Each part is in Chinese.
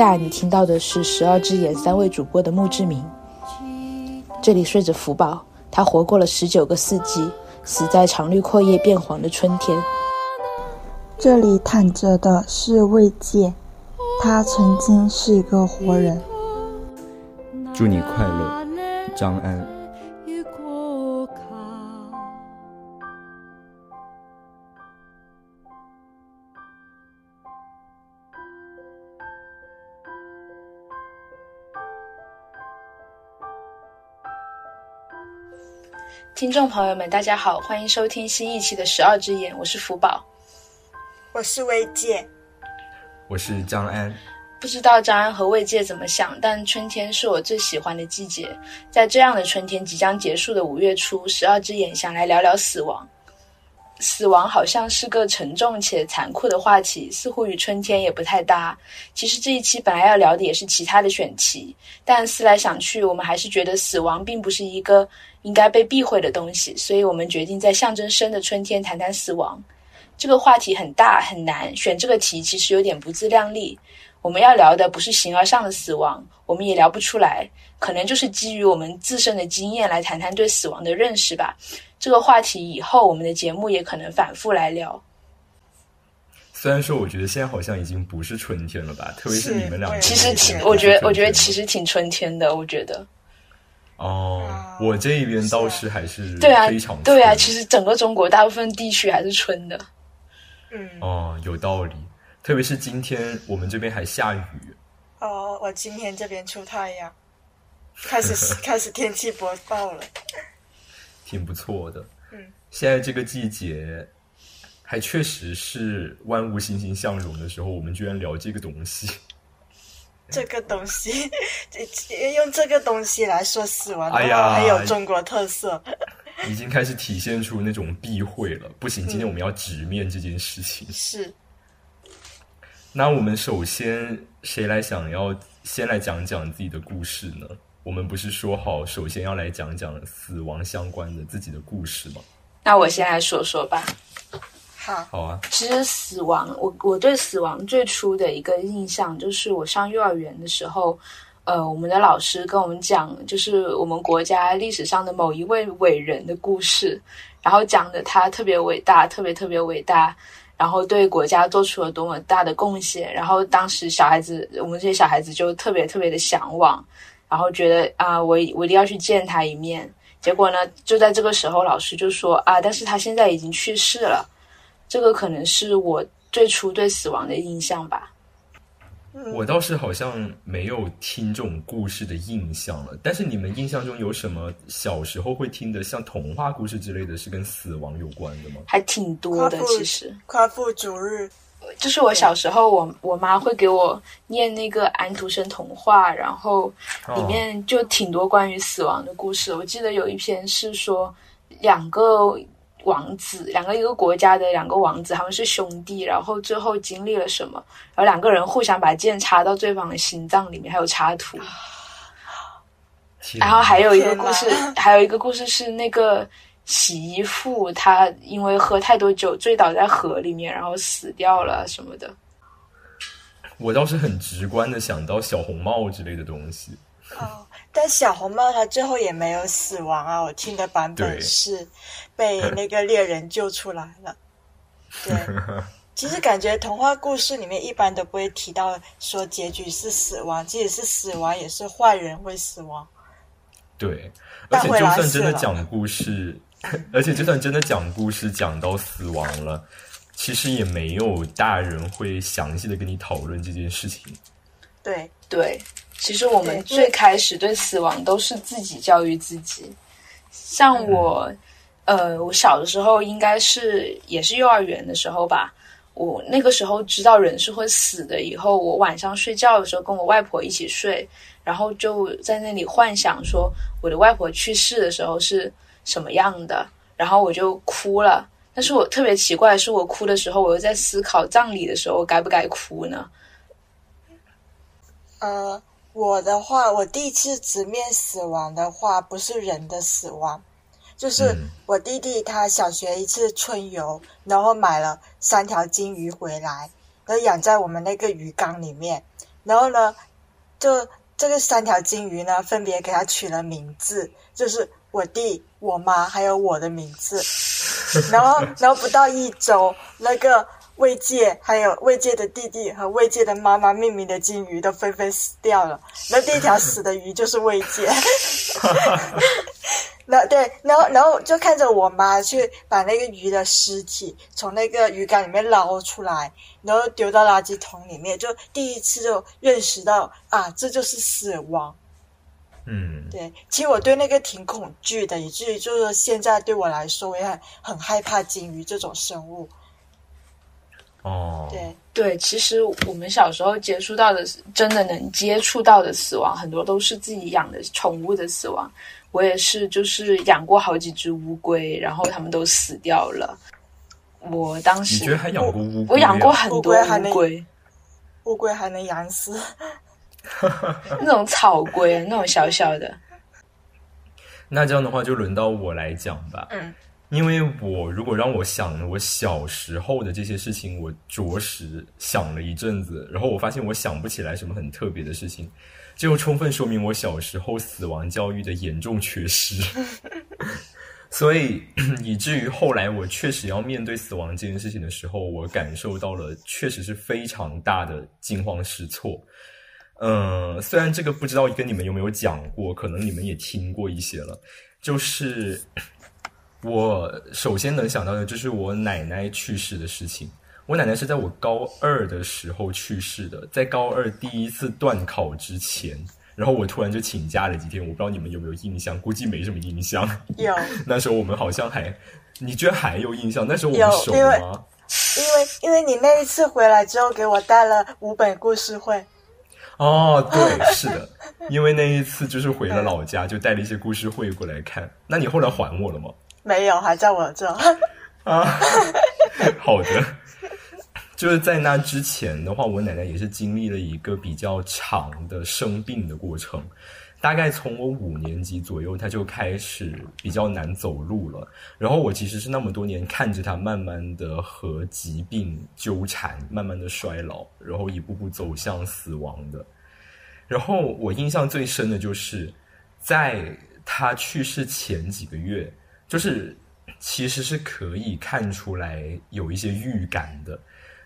下你听到的是十二只眼三位主播的墓志铭。这里睡着福宝，他活过了十九个四季，死在常绿阔叶变黄的春天。这里躺着的是慰藉，他曾经是一个活人。祝你快乐，张安。听众朋友们，大家好，欢迎收听新一期的十二只眼，我是福宝。我是魏界，我是张安。不知道张安和魏界怎么想，但春天是我最喜欢的季节。在这样的春天即将结束的五月初，十二只眼想来聊聊死亡。死亡好像是个沉重且残酷的话题，似乎与春天也不太搭。其实这一期本来要聊的也是其他的选题，但思来想去，我们还是觉得死亡并不是一个应该被避讳的东西，所以我们决定在象征生的春天谈谈死亡。这个话题很大很难，选这个题其实有点不自量力。我们要聊的不是形而上的死亡，我们也聊不出来，可能就是基于我们自身的经验来谈谈对死亡的认识吧。这个话题以后我们的节目也可能反复来聊。虽然说，我觉得现在好像已经不是春天了吧，特别是你们两个。其实挺，我觉得，我觉得其实挺春天的。我觉得，哦，我这一边倒是还是对啊非常，对啊，其实整个中国大部分地区还是春的。嗯，哦有道理，特别是今天我们这边还下雨，哦，我今天这边出太阳，开始开始天气播报了。挺不错的。嗯，现在这个季节还确实是万物欣欣向荣的时候，我们居然聊这个东西。这个东西，这用这个东西来说死亡哎呀还有中国特色。已经开始体现出那种避讳了。不行，今天我们要直面这件事情。是，那我们首先谁来想要先来讲讲自己的故事呢？我们不是说好首先要来讲讲死亡相关的自己的故事吗？那我先来说说吧。好，好啊，其实死亡，我我对死亡最初的一个印象就是我上幼儿园的时候，呃，我们的老师跟我们讲，就是我们国家历史上的某一位伟人的故事，然后讲的他特别伟大，特别特别伟大，然后对国家做出了多么大的贡献，然后当时小孩子，我们这些小孩子就特别特别的向往，然后觉得啊、我我一定要去见他一面。结果呢，就在这个时候，老师就说啊，但是他现在已经去世了。这个可能是我最初对死亡的印象吧。我倒是好像没有听这种故事的印象了。但是你们印象中有什么小时候会听的，像童话故事之类的，是跟死亡有关的吗？还挺多的，其实夸父逐日，就是我小时候我，我妈会给我念那个安徒生童话，然后里面就挺多关于死亡的故事。我记得有一篇是说两个王子，两个一个国家的两个王子，他们是兄弟，然后最后经历了什么，然后两个人互相把剑插到对方的心脏里面，还有插图。然后还有一个故事，还有一个故事是那个洗衣妇，她因为喝太多酒醉倒在河里面，然后死掉了什么的。我倒是很直观的想到小红帽之类的东西。哦，但小红帽她最后也没有死亡啊，我听的版本是被那个猎人救出来了。对，其实感觉童话故事里面一般都不会提到说结局是死亡，即使是死亡，也是坏人会死亡。对，而且就算真的讲故事，而且就算真的讲故事讲到死亡了，其实也没有大人会详细的跟你讨论这件事情。对，对，其实我们最开始对死亡都是自己教育自己。像我，呃，我小的时候应该是也是幼儿园的时候吧。我那个时候知道人是会死的，以后我晚上睡觉的时候跟我外婆一起睡，然后就在那里幻想说我的外婆去世的时候是什么样的，然后我就哭了。但是我特别奇怪是，我哭的时候，我又在思考葬礼的时候该不该哭呢？呃，我的话，我第一次直面死亡的话，不是人的死亡，就是嗯我弟弟他小学一次春游，然后买了三条金鱼回来，然后养在我们那个鱼缸里面，然后呢，就这个三条金鱼呢，分别给它取了名字，就是我弟、我妈还有我的名字，然后 然后不到一周，那个。魏界还有魏界的弟弟和魏界的妈妈命名的金鱼都纷纷死掉了。那第一条死的鱼就是魏界。那对，然后然后就看着我妈去把那个鱼的尸体从那个鱼缸里面捞出来，然后丢到垃圾桶里面，就第一次就认识到啊，这就是死亡。嗯，对，其实我对那个挺恐惧的，以至于就是现在对我来说，我也很很害怕金鱼这种生物。哦，对，对，其实我们小时候接触到的，真的能接触到的死亡，很多都是自己养的宠物的死亡。我也是，就是养过好几只乌龟，然后它们都死掉了。我当你时居然还养过乌龟、啊？我养过很乌多龟还能乌龟，乌龟还能养死。那种草龟，那种小小的。那这样的话，就轮到我来讲吧。嗯，因为我如果让我想我小时候的这些事情，我着实想了一阵子，然后我发现我想不起来什么很特别的事情，这就充分说明我小时候死亡教育的严重缺失。所以以至于后来我确实要面对死亡这件事情的时候，我感受到了确实是非常大的惊慌失措。嗯，虽然这个不知道跟你们有没有讲过，可能你们也听过一些了，就是我首先能想到的就是我奶奶去世的事情。我奶奶是在我高二的时候去世的，在高二第一次断考之前，然后我突然就请假了几天，我不知道你们有没有印象，估计没什么印象。有，那时候我们好像还，你居然还有印象？那时候我有们熟因为吗？因为因为你那一次回来之后，给我带了五本故事会。哦，对，是的，因为那一次就是回了老家，就带了一些故事会过来看。那你后来还我了吗？没有，还在我这。啊，好的。就是在那之前的话，我奶奶也是经历了一个比较长的生病的过程。大概从我五年级左右，他就开始比较难走路了。然后我其实是那么多年看着他慢慢的和疾病纠缠，慢慢的衰老，然后一步步走向死亡的。然后我印象最深的就是，在他去世前几个月，就是其实是可以看出来有一些预感的。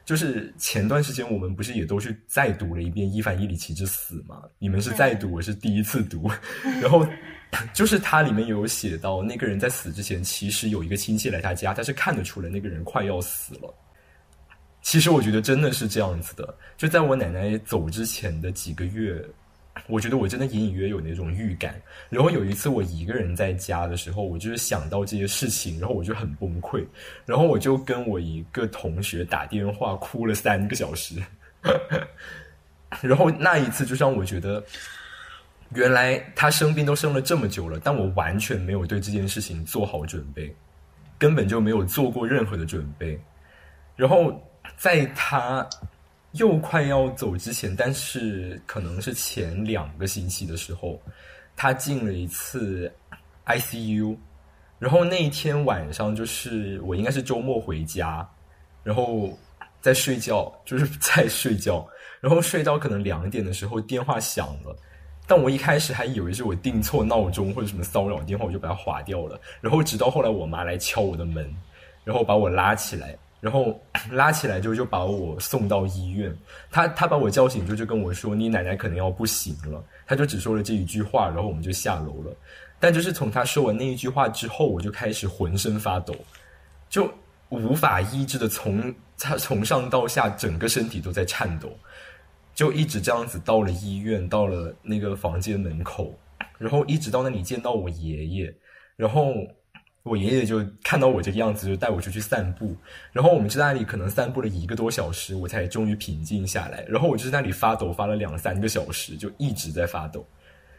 就是前段时间我们不是也都去再读了一遍伊凡伊里奇之死嘛？你们是再读，我是第一次读。然后就是它里面有写到，那个人在死之前，其实有一个亲戚来他家，他是看得出来那个人快要死了。其实我觉得真的是这样子的，就在我奶奶走之前的几个月，我觉得我真的隐隐约有那种预感。然后有一次我一个人在家的时候，我就是想到这些事情，然后我就很崩溃，然后我就跟我一个同学打电话哭了三个小时。然后那一次就让我觉得，原来他生病都生了这么久了，但我完全没有对这件事情做好准备，根本就没有做过任何的准备。然后在他又快要走之前，但是可能是前两个星期的时候，他进了一次 ICU，然后那一天晚上就是我应该是周末回家，然后在睡觉，就是在睡觉，然后睡到可能两点的时候电话响了，但我一开始还以为是我定错闹钟或者什么骚扰电话，我就把它划掉了，然后直到后来我妈来敲我的门，然后把我拉起来。然后 拉起来之后就把我送到医院，他他把我叫醒之后就跟我说：“你奶奶可能要不行了。”他就只说了这一句话，然后我们就下楼了。但就是从他说完那一句话之后，我就开始浑身发抖，就无法抑制的从他从上到下整个身体都在颤抖，就一直这样子到了医院，到了那个房间门口，然后一直到那里见到我爷爷，然后。我爷爷就看到我这个样子，就带我出去散步。然后我们在那里可能散步了一个多小时，我才终于平静下来。然后我就在那里发抖，发了两三个小时，就一直在发抖。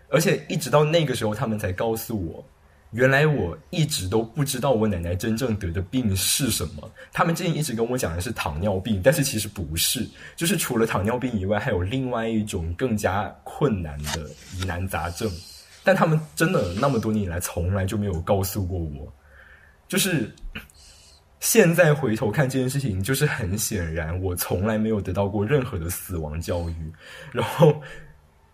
而且一直到那个时候，他们才告诉我，原来我一直都不知道我奶奶真正得的病是什么。他们之前一直跟我讲的是糖尿病，但是其实不是，就是除了糖尿病以外，还有另外一种更加困难的疑难杂症。但他们真的那么多年以来从来就没有告诉过我，就是现在回头看这件事情，就是很显然我从来没有得到过任何的死亡教育，然后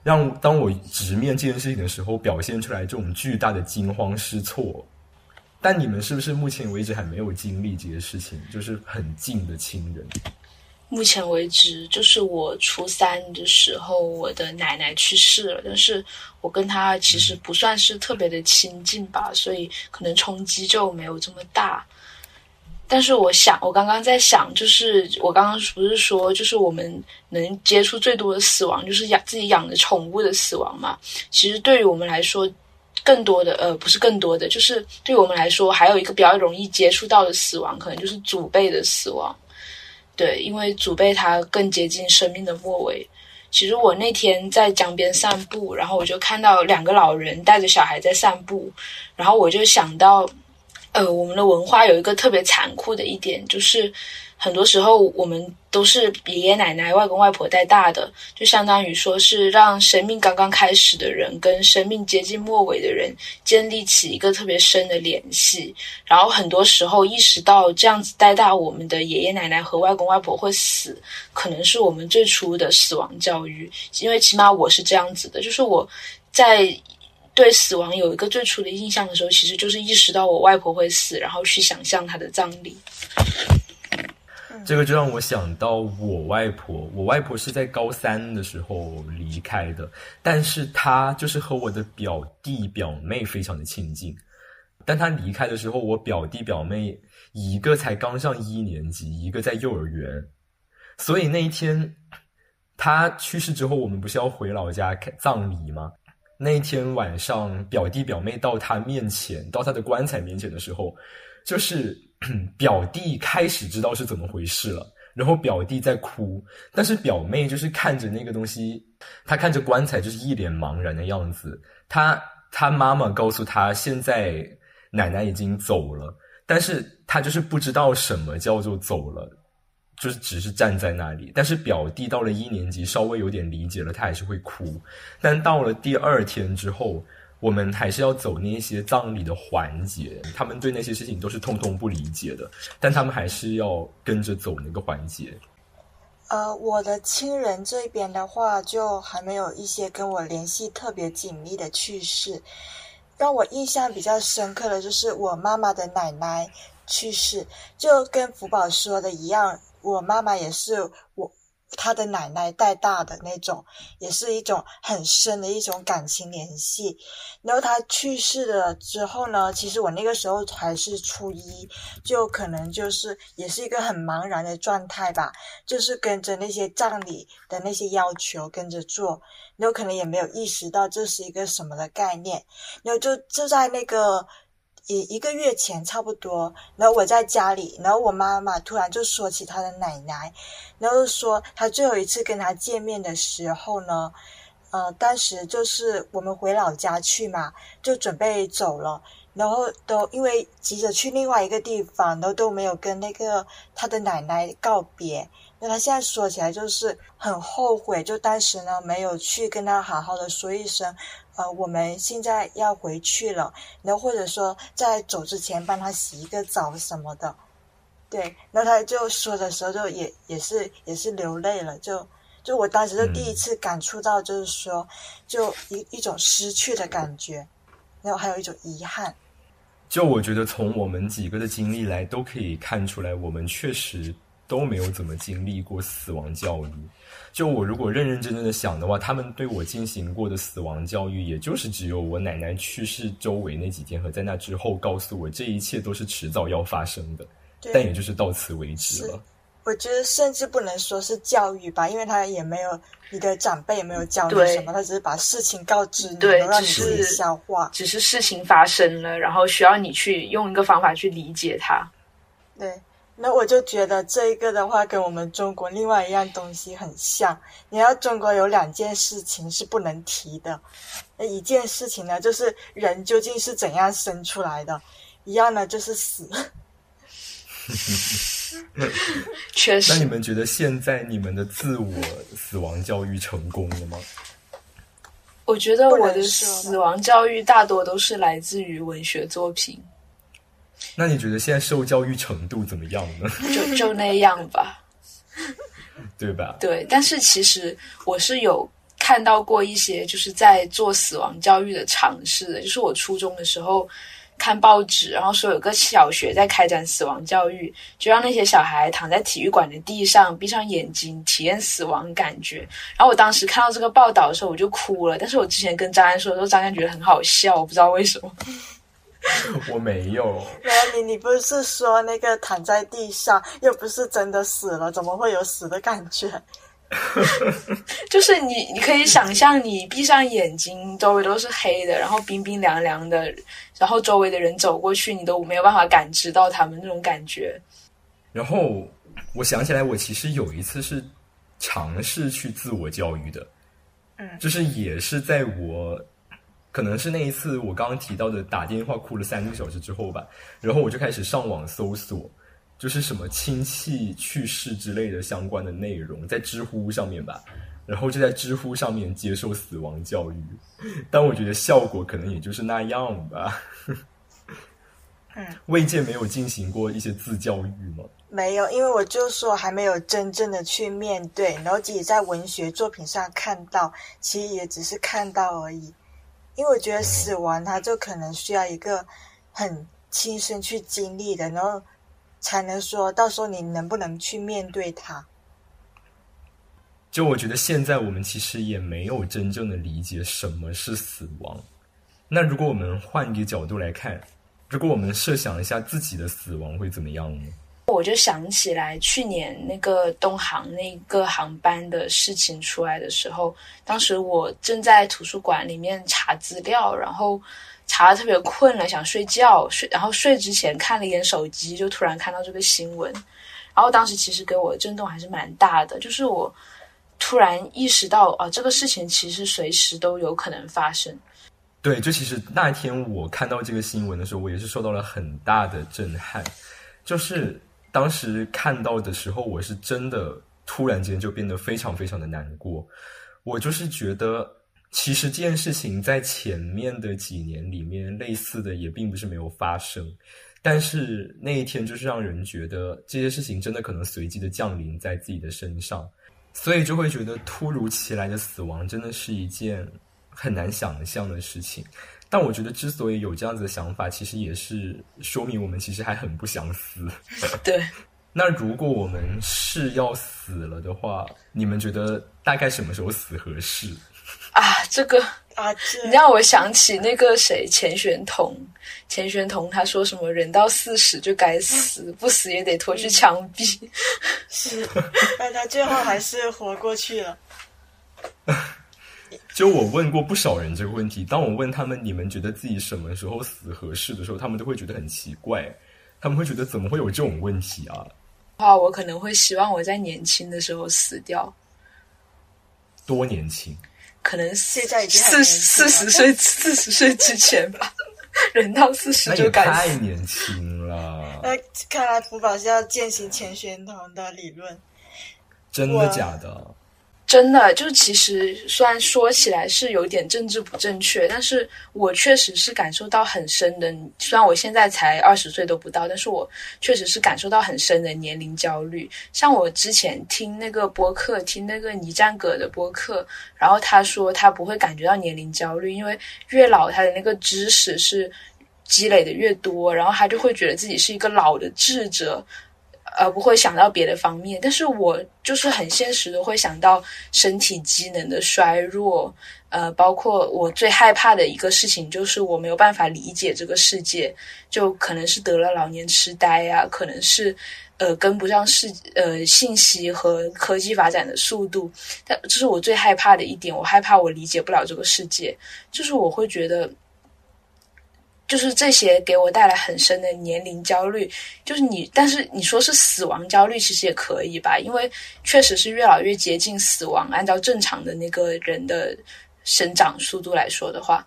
让当我直面这件事情的时候，表现出来这种巨大的惊慌失措。但你们是不是目前为止还没有经历这些事情？就是很近的亲人。目前为止，就是我初三的时候，我的奶奶去世了。但是我跟她其实不算是特别的亲近吧，所以可能冲击就没有这么大。但是我想，我刚刚在想，就是我刚刚不是说，就是我们能接触最多的死亡，就是养自己养的宠物的死亡嘛？其实对于我们来说，更多的呃，不是更多的，就是对于我们来说，还有一个比较容易接触到的死亡，可能就是祖辈的死亡。对，因为祖辈他更接近生命的末尾。其实我那天在江边散步，然后我就看到两个老人带着小孩在散步，然后我就想到，呃，我们的文化有一个特别残酷的一点，就是。很多时候，我们都是爷爷奶奶、外公外婆带大的，就相当于说是让生命刚刚开始的人跟生命接近末尾的人建立起一个特别深的联系。然后很多时候意识到这样子带大我们的爷爷奶奶和外公外婆会死，可能是我们最初的死亡教育。因为起码我是这样子的，就是我在对死亡有一个最初的印象的时候，其实就是意识到我外婆会死，然后去想象她的葬礼。这个就让我想到我外婆。我外婆是在高三的时候离开的，但是她就是和我的表弟表妹非常的亲近。但她离开的时候，我表弟表妹一个才刚上一年级，一个在幼儿园。所以那一天他去世之后，我们不是要回老家看葬礼吗？那一天晚上，表弟表妹到他面前，到他的棺材面前的时候，就是。表弟开始知道是怎么回事了，然后表弟在哭，但是表妹就是看着那个东西，她看着棺材就是一脸茫然的样子。她她妈妈告诉她，现在奶奶已经走了，但是她就是不知道什么叫做走了，就是只是站在那里。但是表弟到了一年级，稍微有点理解了，他还是会哭。但到了第二天之后。我们还是要走那些葬礼的环节，他们对那些事情都是通通不理解的，但他们还是要跟着走那个环节。呃，我的亲人这边的话，就还没有一些跟我联系特别紧密的去世。让我印象比较深刻的就是我妈妈的奶奶去世，就跟福宝说的一样，我妈妈也是我。他的奶奶带大的那种，也是一种很深的一种感情联系。然后他去世了之后呢，其实我那个时候还是初一，就可能就是也是一个很茫然的状态吧，就是跟着那些葬礼的那些要求跟着做，然后可能也没有意识到这是一个什么的概念，然后就就在那个。一一个月前差不多，然后我在家里，然后我妈妈突然就说起她的奶奶，然后说她最后一次跟她见面的时候呢，呃，当时就是我们回老家去嘛，就准备走了，然后都因为急着去另外一个地方，然后都没有跟那个她的奶奶告别，那他现在说起来就是很后悔，就当时呢没有去跟他好好的说一声，呃，我们现在要回去了，然后或者说在走之前帮他洗一个澡什么的，对，然后他就说的时候就也也是也是流泪了，就就我当时就第一次感触到，就是说就一一种失去的感觉，然后还有一种遗憾。就我觉得从我们几个的经历来，都可以看出来，我们确实。都没有怎么经历过死亡教育。就我如果认认真真的想的话，他们对我进行过的死亡教育，也就是只有我奶奶去世周围那几天和在那之后告诉我，这一切都是迟早要发生的。但也就是到此为止了。我觉得甚至不能说是教育吧，因为他也没有你的长辈也没有教你什么，他只是把事情告知你，让你自己消化。只是事情发生了，然后需要你去用一个方法去理解它。对。那我就觉得这一个的话，跟我们中国另外一样东西很像。你要中国有两件事情是不能提的，那一件事情呢，就是人究竟是怎样生出来的；一样呢，就是死。确实。那你们觉得现在你们的自我死亡教育成功了吗？我觉得我的死亡教育大多都是来自于文学作品。那你觉得现在受教育程度怎么样呢？就就那样吧，对吧？对，但是其实我是有看到过一些就是在做死亡教育的尝试的，就是我初中的时候看报纸，然后说有个小学在开展死亡教育，就让那些小孩躺在体育馆的地上，闭上眼睛体验死亡感觉。然后我当时看到这个报道的时候，我就哭了。但是我之前跟张安说的时候，张安觉得很好笑，我不知道为什么。我没有。没有你，你不是说那个躺在地上，又不是真的死了，怎么会有死的感觉？就是你，你可以想象，你闭上眼睛，周围都是黑的，然后冰冰凉凉的，然后周围的人走过去，你都没有办法感知到他们那种感觉。然后我想起来，我其实有一次是尝试去自我教育的，嗯，就是也是在我。可能是那一次我刚刚提到的打电话哭了三个小时之后吧，然后我就开始上网搜索，就是什么亲戚去世之类的相关的内容，在知乎上面吧，然后就在知乎上面接受死亡教育，但我觉得效果可能也就是那样吧。嗯，魏健没有进行过一些自教育吗？没有，因为我就说还没有真正的去面对，然后自己在文学作品上看到，其实也只是看到而已。因为我觉得死亡，它就可能需要一个很亲身去经历的，然后才能说到时候你能不能去面对它。就我觉得现在我们其实也没有真正的理解什么是死亡。那如果我们换一个角度来看，如果我们设想一下自己的死亡会怎么样呢？我就想起来去年那个东航那个航班的事情出来的时候，当时我正在图书馆里面查资料，然后查的特别困了，想睡觉，睡然后睡之前看了一眼手机，就突然看到这个新闻，然后当时其实给我震动还是蛮大的，就是我突然意识到啊，这个事情其实随时都有可能发生。对，就其实那天我看到这个新闻的时候，我也是受到了很大的震撼，就是。当时看到的时候，我是真的突然间就变得非常非常的难过。我就是觉得，其实这件事情在前面的几年里面，类似的也并不是没有发生，但是那一天就是让人觉得这些事情真的可能随机的降临在自己的身上，所以就会觉得突如其来的死亡真的是一件很难想象的事情。但我觉得，之所以有这样子的想法，其实也是说明我们其实还很不想死。对。那如果我们是要死了的话，你们觉得大概什么时候死合适？啊，这个啊，你让我想起那个谁，钱玄同。钱玄同他说什么？人到四十就该死，不死也得拖去枪毙。是，但他最后还是活过去了。就我问过不少人这个问题，当我问他们你们觉得自己什么时候死合适的时候，他们都会觉得很奇怪，他们会觉得怎么会有这种问题啊？话我可能会希望我在年轻的时候死掉。多年轻？可能现在已经四四十岁，四十岁之前吧。人到四十就该太年轻了。那看来福宝是要践行钱玄同的理论。真的假的？真的，就其实虽然说起来是有点政治不正确，但是我确实是感受到很深的。虽然我现在才二十岁都不到，但是我确实是感受到很深的年龄焦虑。像我之前听那个播客，听那个倪战葛的播客，然后他说他不会感觉到年龄焦虑，因为越老他的那个知识是积累的越多，然后他就会觉得自己是一个老的智者。而不会想到别的方面，但是我就是很现实的会想到身体机能的衰弱，呃，包括我最害怕的一个事情就是我没有办法理解这个世界，就可能是得了老年痴呆呀，可能是呃跟不上世呃信息和科技发展的速度，但这是我最害怕的一点，我害怕我理解不了这个世界，就是我会觉得。就是这些给我带来很深的年龄焦虑，就是你，但是你说是死亡焦虑，其实也可以吧，因为确实是越老越接近死亡。按照正常的那个人的生长速度来说的话，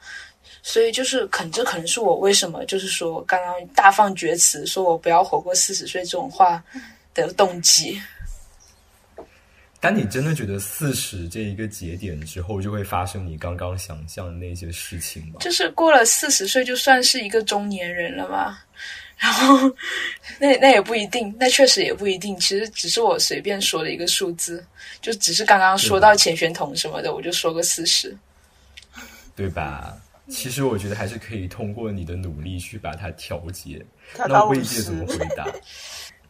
所以就是可能这可能是我为什么就是说刚刚大放厥词，说我不要活过四十岁这种话的动机。当你真的觉得四十这一个节点之后，就会发生你刚刚想象的那些事情吗？就是过了四十岁，就算是一个中年人了吗？然后，那那也不一定，那确实也不一定。其实只是我随便说的一个数字，就只是刚刚说到钱玄同什么的，我就说个四十，对吧？其实我觉得还是可以通过你的努力去把它调节。那魏界怎么回答？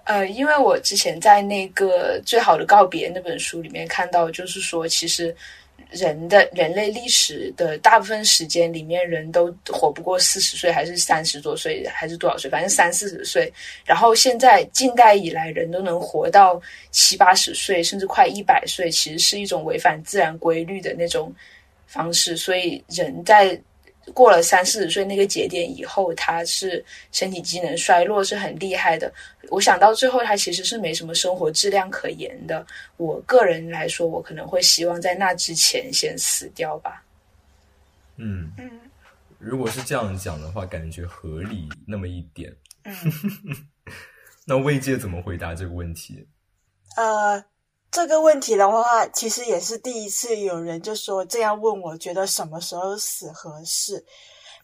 呃，因为我之前在那个《最好的告别》那本书里面看到，就是说，其实人的人类历史的大部分时间里面，人都活不过四十岁，还是三十多岁，还是多少岁，反正三四十岁。然后现在近代以来，人都能活到七八十岁，甚至快一百岁，其实是一种违反自然规律的那种方式。所以人在。过了三四十岁那个节点以后，他是身体机能衰落是很厉害的。我想到最后，他其实是没什么生活质量可言的。我个人来说，我可能会希望在那之前先死掉吧。嗯嗯，如果是这样讲的话，感觉合理那么一点。嗯，那魏界怎么回答这个问题？呃。这个问题的话，其实也是第一次有人就说这样问我，觉得什么时候死合适？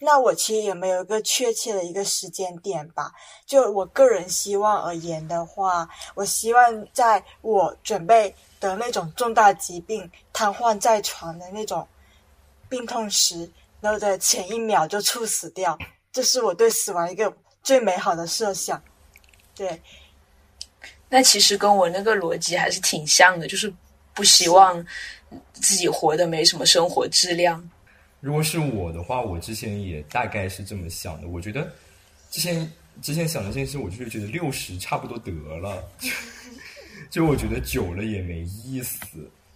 那我其实也没有一个确切的一个时间点吧。就我个人希望而言的话，我希望在我准备得那种重大疾病、瘫痪在床的那种病痛时，然后在前一秒就猝死掉，这是我对死亡一个最美好的设想。对。那其实跟我那个逻辑还是挺像的，就是不希望自己活的没什么生活质量。如果是我的话，我之前也大概是这么想的。我觉得之前之前想的这件事，我就是觉得六十差不多得了，就我觉得久了也没意思，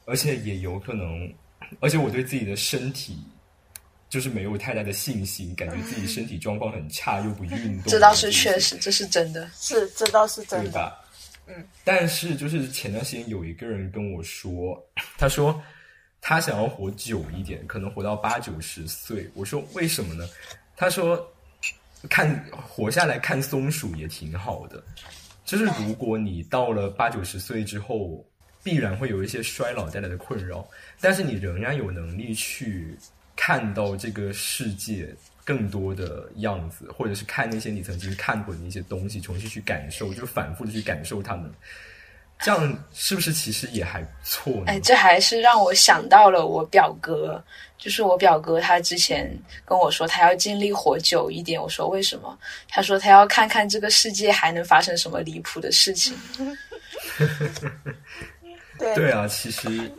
而且也有可能，而且我对自己的身体就是没有太大的信心，感觉自己身体状况很差，又不运动。这倒是确实，这是真的，是这倒是真的。嗯，但是就是前段时间有一个人跟我说，他说他想要活久一点，可能活到八九十岁。我说为什么呢？他说看活下来看松鼠也挺好的，就是如果你到了八九十岁之后，必然会有一些衰老带来的困扰，但是你仍然有能力去看到这个世界。更多的样子，或者是看那些你曾经看过的一些东西，重新去感受，就反复的去感受它们，这样是不是其实也还不错呢？哎，这还是让我想到了我表哥，就是我表哥他之前跟我说他要尽力活久一点，我说为什么？他说他要看看这个世界还能发生什么离谱的事情。对对啊，其实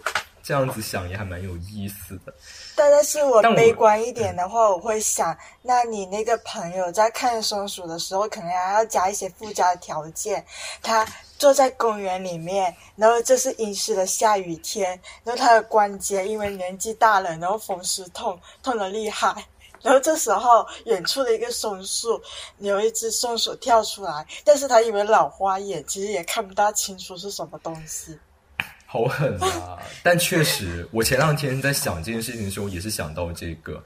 这样子想也还蛮有意思的。但但是我悲观一点的话，我会想，那你那个朋友在看松鼠的时候，可能还要加一些附加的条件。他坐在公园里面，然后这是阴湿的下雨天，然后他的关节因为年纪大了，然后风湿痛，痛的厉害。然后这时候远处的一个松树，有一只松鼠跳出来，但是他因为老花眼，其实也看不大清楚是什么东西。好狠啊！但确实，我前两天在想这件事情的时候，也是想到这个。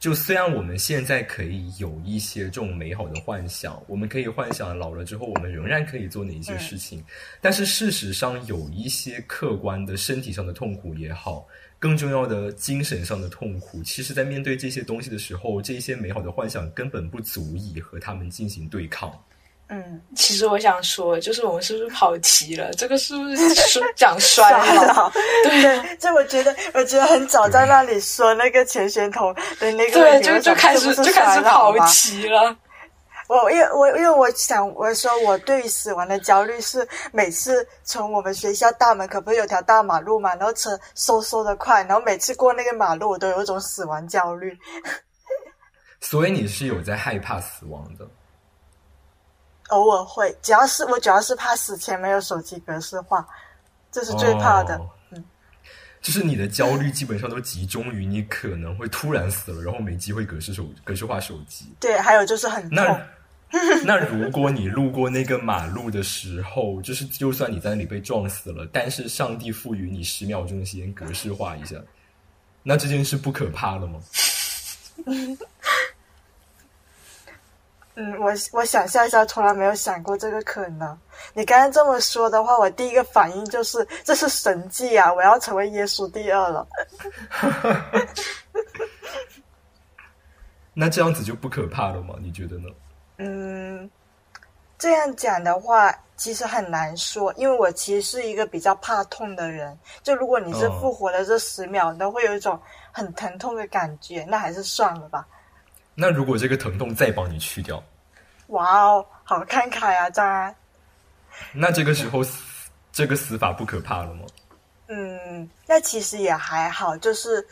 就虽然我们现在可以有一些这种美好的幻想，我们可以幻想老了之后我们仍然可以做哪一些事情，但是事实上有一些客观的身体上的痛苦也好，更重要的精神上的痛苦，其实在面对这些东西的时候，这些美好的幻想根本不足以和他们进行对抗。嗯，其实我想说，就是我们是不是跑题了？这个是不是说讲衰老？对，就我觉得，我觉得很早在那里说那个钱玄同的那个，对，就就开始就开始跑题了。我因为我因为我想我说我对于死亡的焦虑是每次从我们学校大门口不是有条大马路嘛，然后车嗖嗖的快，然后每次过那个马路我都有一种死亡焦虑。所以你是有在害怕死亡的。偶尔会，只要是我主要是怕死前没有手机格式化，这是最怕的。嗯，就是你的焦虑基本上都集中于你可能会突然死了，然后没机会格式手格式化手机。对，还有就是很那 那如果你路过那个马路的时候，就是就算你在那里被撞死了，但是上帝赋予你十秒钟的时间格式化一下，那这件事不可怕了吗？嗯，我我想象一下，从来没有想过这个可能。你刚刚这么说的话，我第一个反应就是这是神迹啊！我要成为耶稣第二了。那这样子就不可怕了吗？你觉得呢？嗯，这样讲的话，其实很难说，因为我其实是一个比较怕痛的人。就如果你是复活的这十秒，都会有一种很疼痛的感觉，那还是算了吧。那如果这个疼痛再帮你去掉，哇哦，好慷慨啊，张安。那这个时候死，这个死法不可怕了吗？嗯，那其实也还好，就是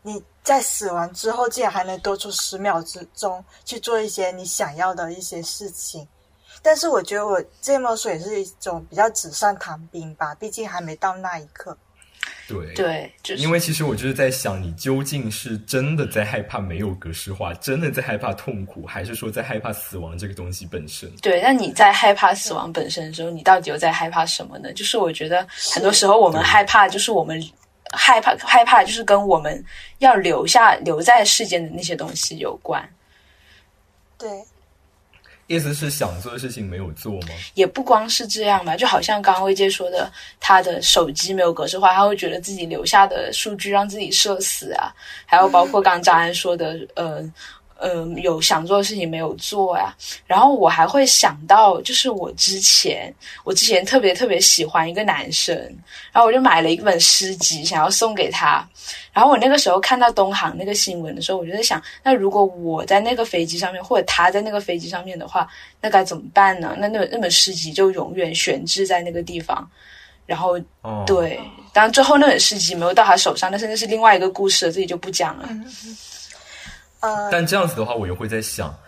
你在死亡之后，竟然还能多出十秒之中去做一些你想要的一些事情。但是我觉得我这么说也是一种比较纸上谈兵吧，毕竟还没到那一刻。对对，就是因为其实我就是在想，你究竟是真的在害怕没有格式化，真的在害怕痛苦，还是说在害怕死亡这个东西本身？对，那你在害怕死亡本身的时候，你到底又在害怕什么呢？就是我觉得很多时候我们害怕，就是我们害怕害怕，就是跟我们要留下留在世间的那些东西有关。对。意思是想做的事情没有做吗？也不光是这样吧，就好像刚刚魏杰说的，他的手机没有格式化，他会觉得自己留下的数据让自己社死啊。还有包括刚张安说的，呃。嗯，有想做的事情没有做呀。然后我还会想到，就是我之前，我之前特别特别喜欢一个男生，然后我就买了一本诗集，想要送给他。然后我那个时候看到东航那个新闻的时候，我就在想，那如果我在那个飞机上面，或者他在那个飞机上面的话，那该怎么办呢？那那那本诗集就永远悬置在那个地方。然后，对，当然最后那本诗集没有到他手上，但是那是另外一个故事了，自己就不讲了。但这样子的话，我又会在想，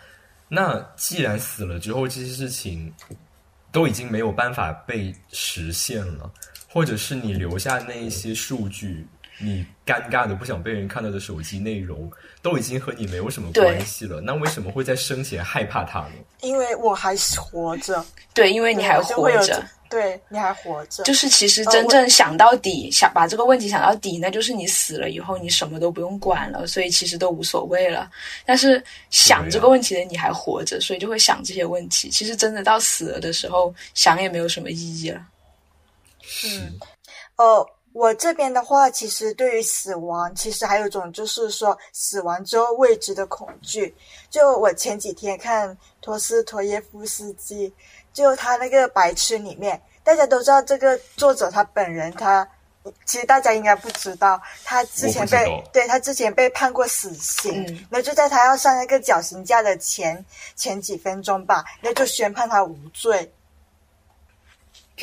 那既然死了之后这些事情都已经没有办法被实现了，或者是你留下那一些数据，你尴尬的不想被人看到的手机内容，都已经和你没有什么关系了，那为什么会在生前害怕它呢？因为我还活着。对，因为你还活着。对，你还活着。就是其实真正想到底，想把这个问题想到底，那就是你死了以后，你什么都不用管了，所以其实都无所谓了。但是想这个问题的你还活着，所以就会想这些问题。其实真的到死了的时候，想也没有什么意义了。嗯，哦，我这边的话，其实对于死亡，其实还有一种就是说，死亡之后未知的恐惧。就我前几天看托斯托耶夫斯基。就他那个白痴里面，大家都知道这个作者他本人，他其实大家应该不知道，他之前被对他之前被判过死刑，那就在他要上那个绞刑架的前前几分钟吧，那就宣判他无罪。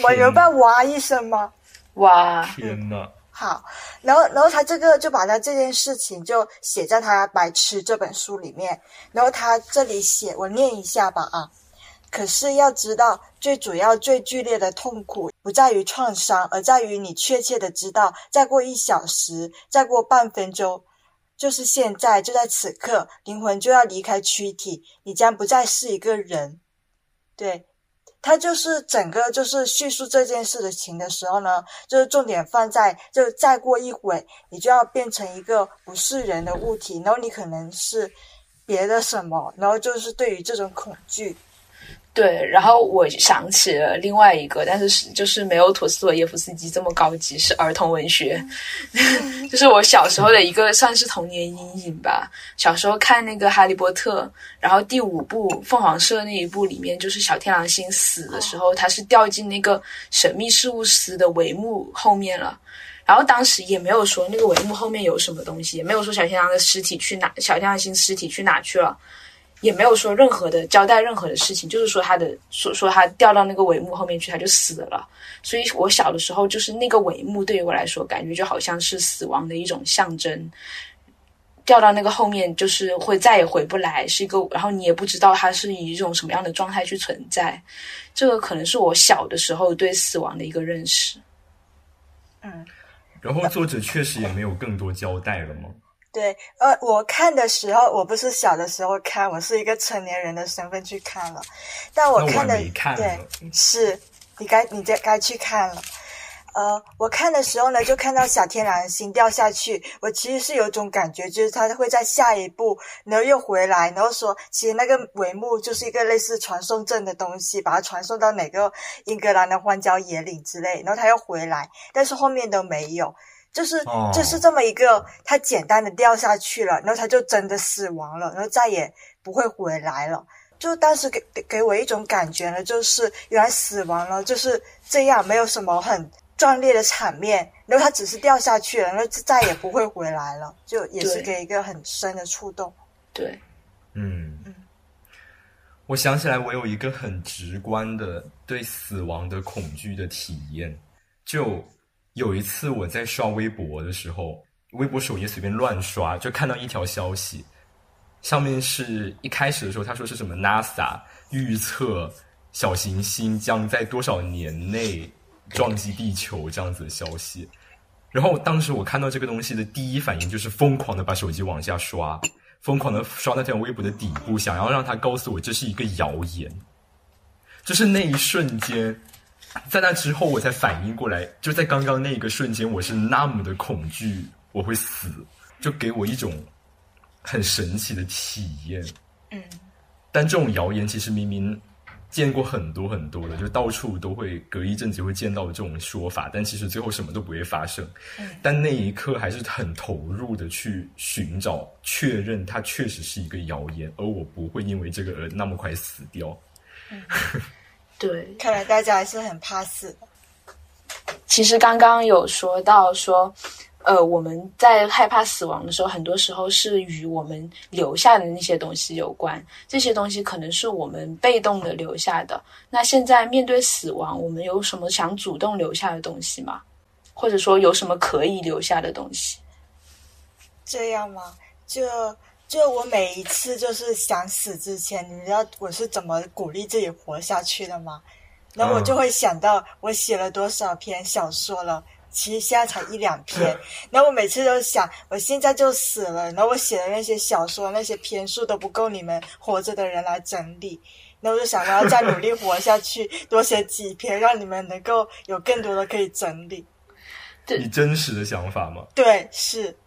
我有办哇一声吗？哇！天哪！好，然后然后他这个就把他这件事情就写在他《白痴》这本书里面，然后他这里写，我念一下吧啊。可是要知道，最主要、最剧烈的痛苦不在于创伤，而在于你确切的知道，再过一小时，再过半分钟，就是现在，就在此刻，灵魂就要离开躯体，你将不再是一个人。对，他就是整个就是叙述这件事的情的时候呢，就是重点放在就再过一会，你就要变成一个不是人的物体，然后你可能是别的什么，然后就是对于这种恐惧。对，然后我想起了另外一个，但是是就是没有陀思妥耶夫斯基这么高级，是儿童文学，就是我小时候的一个算是童年阴影吧。小时候看那个《哈利波特》，然后第五部凤凰社那一部里面，就是小天狼星死的时候，他是掉进那个神秘事务司的帷幕后面了。然后当时也没有说那个帷幕后面有什么东西，也没有说小天狼的尸体去哪，小天狼星尸体去哪去了。也没有说任何的交代任何的事情，就是说他的说说他掉到那个帷幕后面去，他就死了。所以我小的时候，就是那个帷幕对于我来说，感觉就好像是死亡的一种象征。掉到那个后面，就是会再也回不来，是一个，然后你也不知道它是以一种什么样的状态去存在。这个可能是我小的时候对死亡的一个认识。嗯，然后作者确实也没有更多交代了吗？对，呃，我看的时候，我不是小的时候看，我是一个成年人的身份去看了。但我看的，对，是你该你该该去看了。呃，我看的时候呢，就看到小天狼星掉下去，我其实是有种感觉，就是他会在下一步，然后又回来，然后说，其实那个帷幕就是一个类似传送阵的东西，把它传送到哪个英格兰的荒郊野岭之类，然后他又回来，但是后面都没有。就是就是这么一个，他简单的掉下去了，然后他就真的死亡了，然后再也不会回来了。就当时给给我一种感觉呢，就是原来死亡了就是这样，没有什么很壮烈的场面，然后他只是掉下去了，然后再也不会回来了，就也是给一个很深的触动。对，嗯嗯，我想起来，我有一个很直观的对死亡的恐惧的体验，就。有一次我在刷微博的时候，微博首页随便乱刷，就看到一条消息，上面是一开始的时候他说是什么 NASA 预测小行星将在多少年内撞击地球这样子的消息，然后当时我看到这个东西的第一反应就是疯狂的把手机往下刷，疯狂的刷那条微博的底部，想要让他告诉我这是一个谣言，就是那一瞬间。在那之后，我才反应过来，就在刚刚那一个瞬间，我是那么的恐惧我会死，就给我一种很神奇的体验。嗯，但这种谣言其实明明见过很多很多的，就到处都会隔一阵子会见到这种说法，但其实最后什么都不会发生。嗯，但那一刻还是很投入的去寻找确认，它确实是一个谣言，而我不会因为这个而那么快死掉。嗯。对，看来大家还是很怕死。其实刚刚有说到说，呃，我们在害怕死亡的时候，很多时候是与我们留下的那些东西有关。这些东西可能是我们被动的留下的。那现在面对死亡，我们有什么想主动留下的东西吗？或者说有什么可以留下的东西？这样吗？就。就我每一次就是想死之前，你知道我是怎么鼓励自己活下去的吗？然后我就会想到我写了多少篇小说了，其实现在才一两篇。然后我每次都想，我现在就死了，然后我写的那些小说那些篇数都不够你们活着的人来整理。然后我就想我要再努力活下去，多写几篇，让你们能够有更多的可以整理。你真实的想法吗？对，是。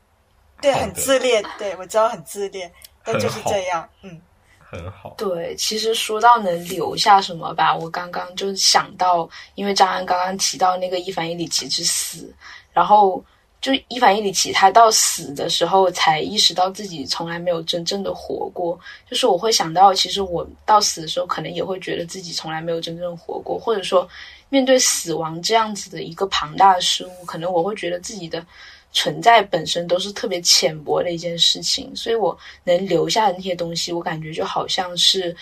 对，很自恋。对，我知道很自恋，但就是这样。嗯，很好。对，其实说到能留下什么吧，我刚刚就想到，因为张安刚刚提到那个伊凡伊里奇之死，然后就伊凡伊里奇他到死的时候才意识到自己从来没有真正的活过。就是我会想到，其实我到死的时候，可能也会觉得自己从来没有真正活过，或者说面对死亡这样子的一个庞大的事物，可能我会觉得自己的。存在本身都是特别浅薄的一件事情，所以我能留下的那些东西，我感觉就好像是，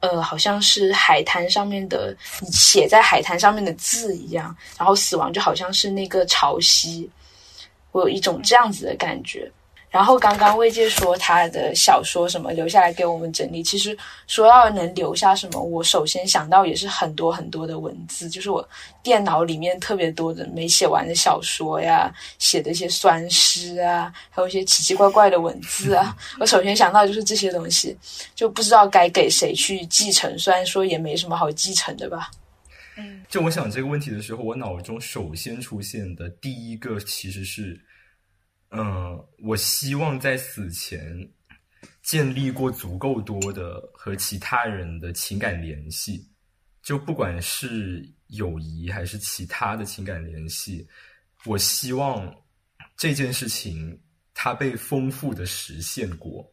呃，好像是海滩上面的你写在海滩上面的字一样。然后死亡就好像是那个潮汐，我有一种这样子的感觉。然后刚刚魏界说他的小说什么留下来给我们整理，其实说要能留下什么，我首先想到也是很多很多的文字，就是我电脑里面特别多的没写完的小说呀，写的一些酸诗啊，还有一些奇奇怪怪的文字啊。我首先想到就是这些东西，就不知道该给谁去继承，虽然说也没什么好继承的吧。嗯，就我想这个问题的时候，我脑中首先出现的第一个其实是。嗯，我希望在死前建立过足够多的和其他人的情感联系，就不管是友谊还是其他的情感联系，我希望这件事情它被丰富的实现过。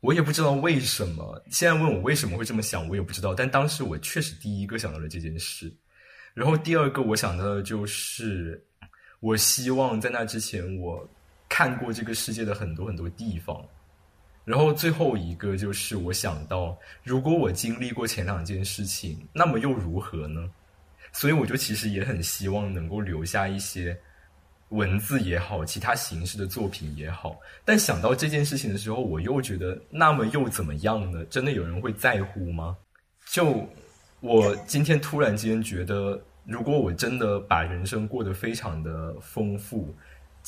我也不知道为什么，现在问我为什么会这么想，我也不知道。但当时我确实第一个想到了这件事，然后第二个我想到的就是，我希望在那之前我。看过这个世界的很多很多地方，然后最后一个就是我想到，如果我经历过前两件事情，那么又如何呢？所以我就其实也很希望能够留下一些文字也好，其他形式的作品也好。但想到这件事情的时候，我又觉得，那么又怎么样呢？真的有人会在乎吗？就我今天突然间觉得，如果我真的把人生过得非常的丰富。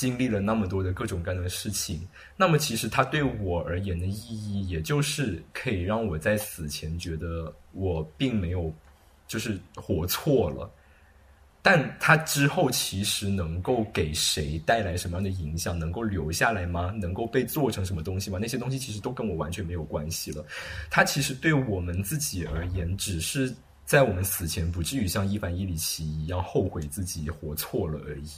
经历了那么多的各种各样的事情，那么其实它对我而言的意义，也就是可以让我在死前觉得我并没有就是活错了。但它之后其实能够给谁带来什么样的影响，能够留下来吗？能够被做成什么东西吗？那些东西其实都跟我完全没有关系了。它其实对我们自己而言，只是在我们死前不至于像伊凡伊里奇一样后悔自己活错了而已。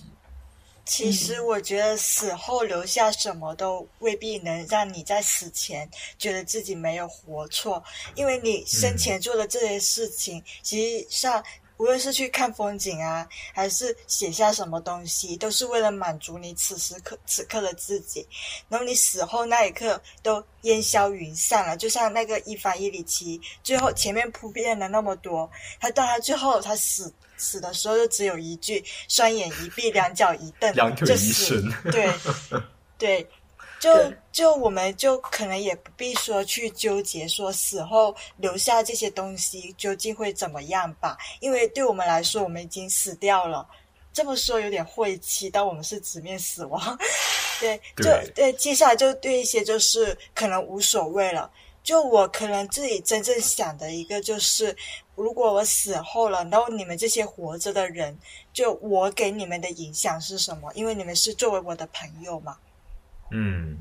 其实我觉得死后留下什么都未必能让你在死前觉得自己没有活错，因为你生前做的这些事情，其实上。无论是去看风景啊，还是写下什么东西，都是为了满足你此时刻此刻的自己。然后你死后那一刻都烟消云散了，就像那个伊凡伊里奇，最后前面铺垫了那么多，他到他最后他死死的时候就只有一句：双眼一闭，两脚一蹬，两腿一伸。对 对。就就我们就可能也不必说去纠结说死后留下这些东西究竟会怎么样吧，因为对我们来说我们已经死掉了。这么说有点晦气，但我们是直面死亡。对，就对，接下来就对一些就是可能无所谓了。就我可能自己真正想的一个就是，如果我死后了，然后你们这些活着的人，就我给你们的影响是什么？因为你们是作为我的朋友嘛。嗯，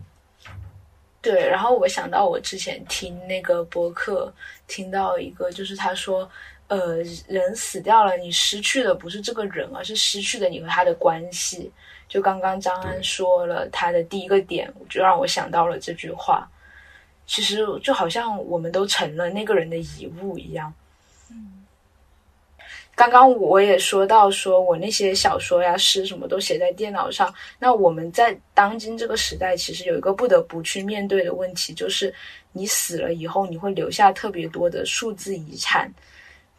对。然后我想到我之前听那个播客，听到一个，就是他说，呃，人死掉了，你失去的不是这个人，而是失去的你和他的关系。就刚刚张安说了他的第一个点，就让我想到了这句话。其实就好像我们都成了那个人的遗物一样。刚刚我也说到，说我那些小说呀、诗什么都写在电脑上。那我们在当今这个时代，其实有一个不得不去面对的问题，就是你死了以后，你会留下特别多的数字遗产。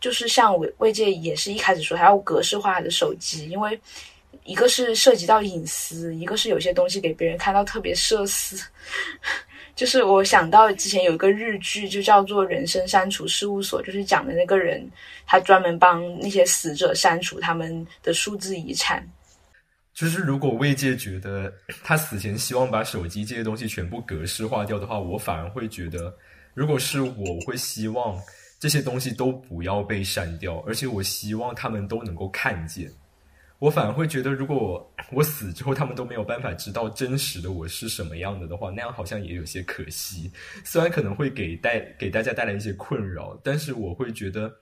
就是像魏魏界也是一开始说，还要格式化的手机，因为一个是涉及到隐私，一个是有些东西给别人看到特别社死。就是我想到之前有一个日剧，就叫做《人生删除事务所》，就是讲的那个人，他专门帮那些死者删除他们的数字遗产。就是如果魏界觉得他死前希望把手机这些东西全部格式化掉的话，我反而会觉得，如果是我，我会希望这些东西都不要被删掉，而且我希望他们都能够看见。我反而会觉得，如果我死之后，他们都没有办法知道真实的我是什么样的的话，那样好像也有些可惜。虽然可能会给带给大家带来一些困扰，但是我会觉得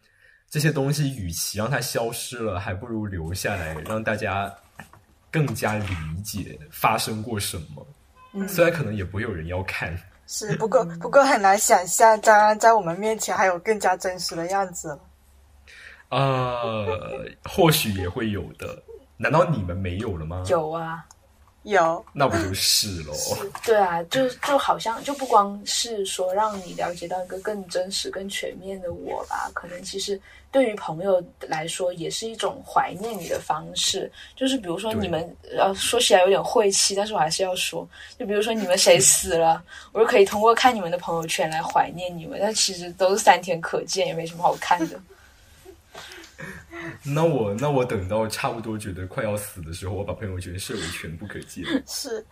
这些东西，与其让它消失了，还不如留下来，让大家更加理解发生过什么。嗯虽然可能也不会有人要看，是不过不过很难想象，张安在我们面前还有更加真实的样子。呃，或许也会有的。难道你们没有了吗？有啊，有，那不就是喽？对啊，就就好像就不光是说让你了解到一个更真实、更全面的我吧，可能其实对于朋友来说也是一种怀念你的方式。就是比如说你们呃说起来有点晦气，但是我还是要说，就比如说你们谁死了，我就可以通过看你们的朋友圈来怀念你们，但其实都是三天可见，也没什么好看的。那我那我等到差不多觉得快要死的时候，我把朋友圈设为全部可见。是。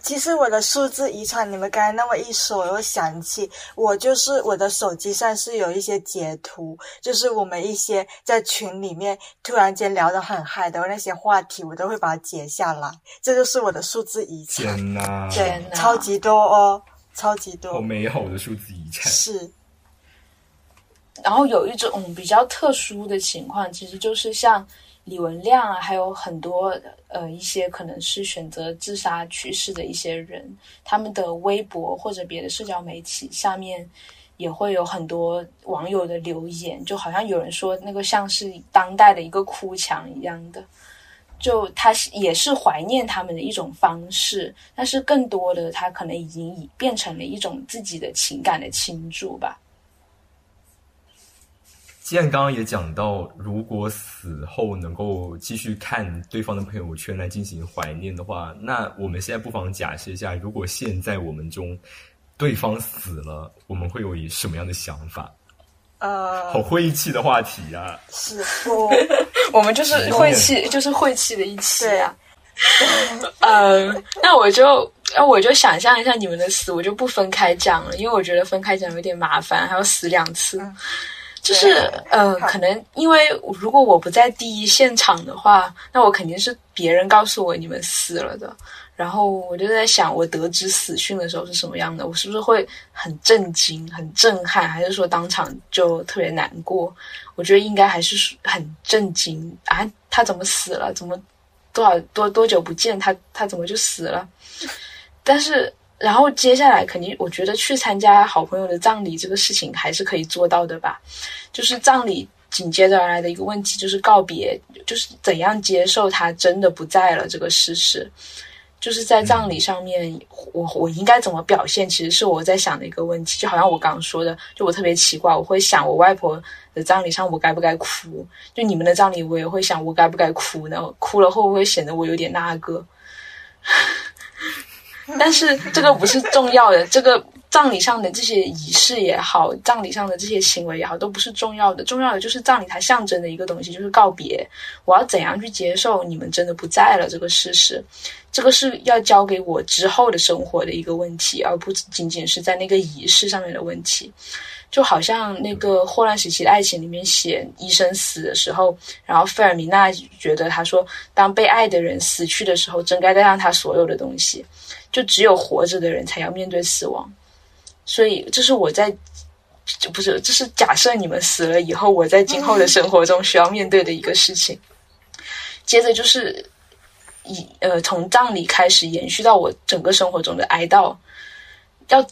其实我的数字遗产，你们刚才那么一说，我又想起，我就是我的手机上是有一些截图，就是我们一些在群里面突然间聊得很嗨的那些话题，我都会把它截下来，这就是我的数字遗产。天哪，对，超级多哦，超级多，好美好的数字遗产。是。然后有一种比较特殊的情况，其实就是像李文亮啊，还有很多呃一些可能是选择自杀去世的一些人，他们的微博或者别的社交媒体下面也会有很多网友的留言，就好像有人说那个像是当代的一个哭墙一样的，就他也是怀念他们的一种方式，但是更多的他可能已经已变成了一种自己的情感的倾注吧。既然刚刚也讲到，如果死后能够继续看对方的朋友圈来进行怀念的话，那我们现在不妨假设一下，如果现在我们中对方死了，我们会有以什么样的想法？呃，好晦气的话题啊！是我，我们就是晦气，就是晦气的一期啊。嗯，那我就那我就想象一下你们的死，我就不分开讲了，因为我觉得分开讲有点麻烦，还要死两次。就是呃，可能因为如果我不在第一现场的话，那我肯定是别人告诉我你们死了的。然后我就在想，我得知死讯的时候是什么样的？我是不是会很震惊、很震撼，还是说当场就特别难过？我觉得应该还是很震惊啊！他怎么死了？怎么多少多多久不见？他他怎么就死了？但是。然后接下来肯定，我觉得去参加好朋友的葬礼这个事情还是可以做到的吧。就是葬礼紧接着而来的一个问题就是告别，就是怎样接受他真的不在了这个事实。就是在葬礼上面，我我应该怎么表现，其实是我在想的一个问题。就好像我刚刚说的，就我特别奇怪，我会想我外婆的葬礼上我该不该哭？就你们的葬礼我也会想我该不该哭呢？哭了会不会显得我有点那个？但是这个不是重要的，这个葬礼上的这些仪式也好，葬礼上的这些行为也好，都不是重要的。重要的就是葬礼它象征的一个东西，就是告别。我要怎样去接受你们真的不在了这个事实？这个是要交给我之后的生活的一个问题，而不仅仅是在那个仪式上面的问题。就好像那个《霍乱时期的爱情》里面写医生死的时候，然后费尔米娜觉得他说，当被爱的人死去的时候，真该带上他所有的东西。就只有活着的人才要面对死亡，所以这是我在，不是，这是假设你们死了以后，我在今后的生活中需要面对的一个事情。接着就是以呃，从葬礼开始延续到我整个生活中的哀悼，要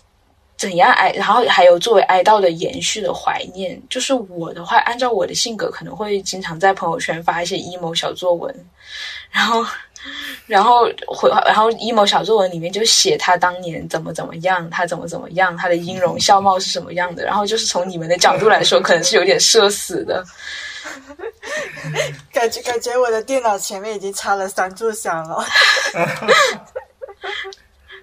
怎样哀？然后还有作为哀悼的延续的怀念。就是我的话，按照我的性格，可能会经常在朋友圈发一些 emo 小作文，然后。然后回，然后 emo 小作文里面就写他当年怎么怎么样，他怎么怎么样，他的音容笑貌是什么样的。然后就是从你们的角度来说，可能是有点社死的。感觉感觉我的电脑前面已经插了三炷香了。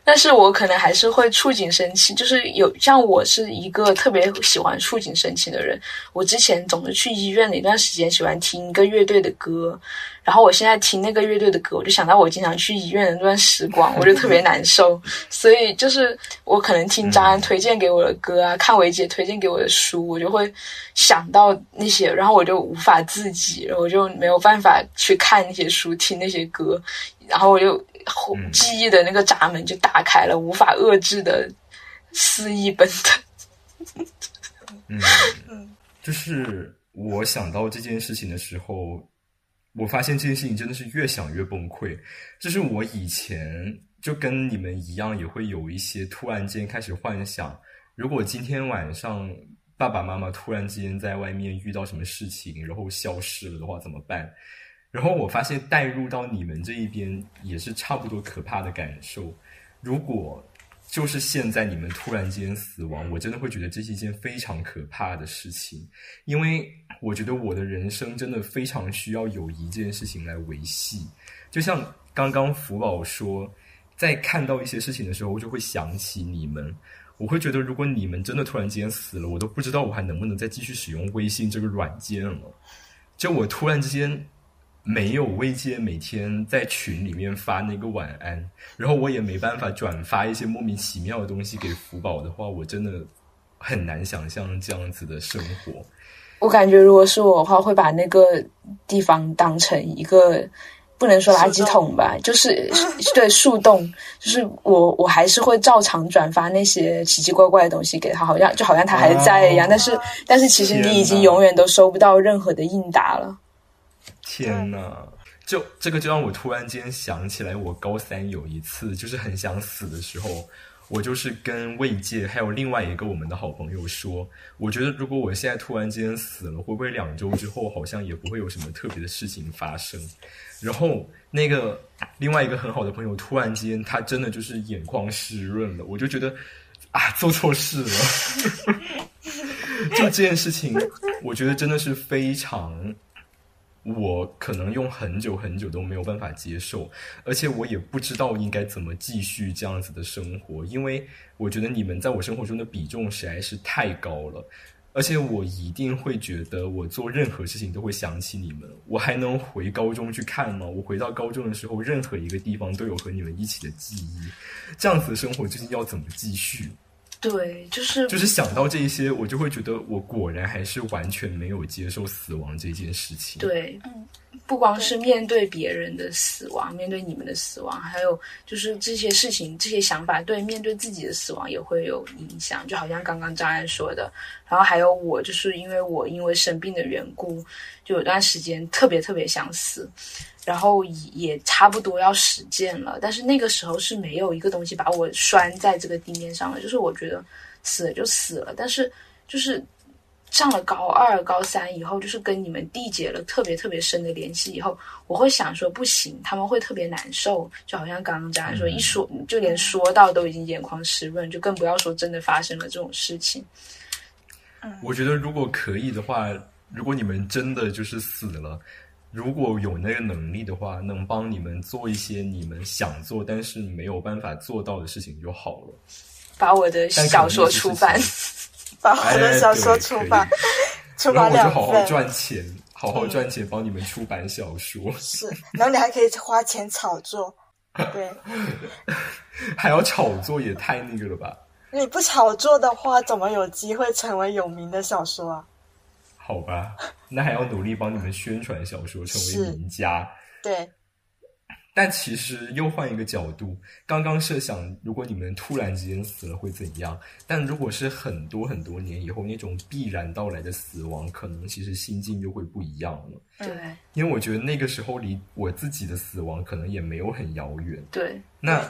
但是我可能还是会触景生情，就是有像我是一个特别喜欢触景生情的人。我之前总是去医院的一段时间，喜欢听一个乐队的歌，然后我现在听那个乐队的歌，我就想到我经常去医院的那段时光，我就特别难受。所以就是我可能听张安推荐给我的歌啊，看维姐推荐给我的书，我就会想到那些，然后我就无法自己，然后我就没有办法去看那些书，听那些歌，然后我就。记忆的那个闸门就打开了，无法遏制的肆意奔腾。嗯，就是我想到这件事情的时候，我发现这件事情真的是越想越崩溃。就是我以前就跟你们一样，也会有一些突然间开始幻想，如果今天晚上爸爸妈妈突然之间在外面遇到什么事情，然后消失了的话怎么办？然后我发现带入到你们这一边也是差不多可怕的感受。如果就是现在你们突然间死亡，我真的会觉得这是一件非常可怕的事情，因为我觉得我的人生真的非常需要有一件事情来维系。就像刚刚福宝说，在看到一些事情的时候，我就会想起你们。我会觉得，如果你们真的突然间死了，我都不知道我还能不能再继续使用微信这个软件了。就我突然之间没有未接，每天在群里面发那个晚安，然后我也没办法转发一些莫名其妙的东西给福宝的话，我真的很难想象这样子的生活。我感觉，如果是我的话，会把那个地方当成一个。不能说垃圾桶吧，就是对树洞，就是我我还是会照常转发那些奇奇怪怪的东西给他，好像就好像他还在一样。但是但是其实你已经永远都收不到任何的应答了。天呐，就这个就让我突然间想起来，我高三有一次就是很想死的时候。我就是跟魏界还有另外一个我们的好朋友说，我觉得如果我现在突然间死了，会不会两周之后好像也不会有什么特别的事情发生？然后那个另外一个很好的朋友突然间他真的就是眼眶湿润了，我就觉得啊做错事了，就这件事情，我觉得真的是非常。我可能用很久很久都没有办法接受，而且我也不知道应该怎么继续这样子的生活，因为我觉得你们在我生活中的比重实在是太高了，而且我一定会觉得我做任何事情都会想起你们。我还能回高中去看吗？我回到高中的时候，任何一个地方都有和你们一起的记忆，这样子的生活究竟要怎么继续？对，就是就是想到这一些，我就会觉得我果然还是完全没有接受死亡这件事情。对，嗯，不光是面对别人的死亡，面对你们的死亡，还有就是这些事情、这些想法，对面对自己的死亡也会有影响。就好像刚刚张安说的，然后还有我，就是因为我因为生病的缘故，就有段时间特别特别想死。然后也差不多要实践了，但是那个时候是没有一个东西把我拴在这个地面上了。就是我觉得死了就死了，但是就是上了高二、高三以后，就是跟你们缔结了特别特别深的联系以后，我会想说不行，他们会特别难受。就好像刚刚佳说，一说就连说到都已经眼眶湿润，就更不要说真的发生了这种事情。我觉得如果可以的话，如果你们真的就是死了。如果有那个能力的话，能帮你们做一些你们想做但是没有办法做到的事情就好了。把我的小说出版，把我的小说出版，出版两份，好好赚钱，好好赚钱，帮你们出版小说。是，然后你还可以花钱炒作，对，还要炒作也太那个了吧？你不炒作的话，怎么有机会成为有名的小说啊？好吧，那还要努力帮你们宣传小说，成为名家。对，但其实又换一个角度，刚刚设想，如果你们突然之间死了会怎样？但如果是很多很多年以后那种必然到来的死亡，可能其实心境又会不一样了。对，因为我觉得那个时候离我自己的死亡可能也没有很遥远。对，那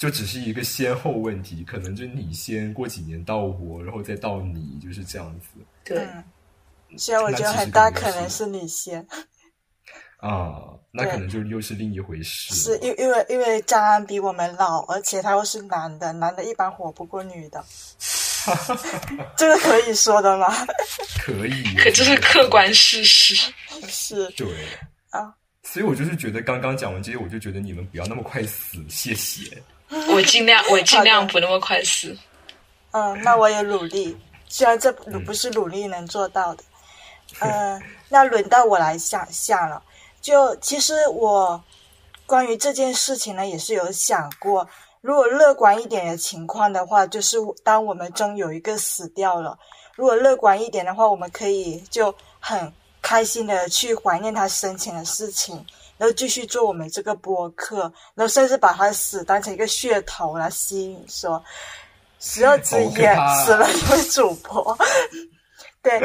就只是一个先后问题，可能就你先过几年到我，然后再到你，就是这样子。对。所以我觉得很大可能是你先啊，那可能就又是另一回事。是因因为因为张安比我们老，而且他又是男的，男的一般活不过女的，这个可以说的吗？可以，可这是客观事实。是，对啊，所以我就是觉得刚刚讲完这些，我就觉得你们不要那么快死，谢谢。我尽量，我尽量不那么快死。嗯，那我也努力，虽然这不是努力能做到的。嗯，那轮到我来想想了。就其实我关于这件事情呢，也是有想过。如果乐观一点的情况的话，就是当我们中有一个死掉了，如果乐观一点的话，我们可以就很开心的去怀念他生前的事情，然后继续做我们这个播客，然后甚至把他死当成一个噱头来吸引，说十二只眼死了一位主播。对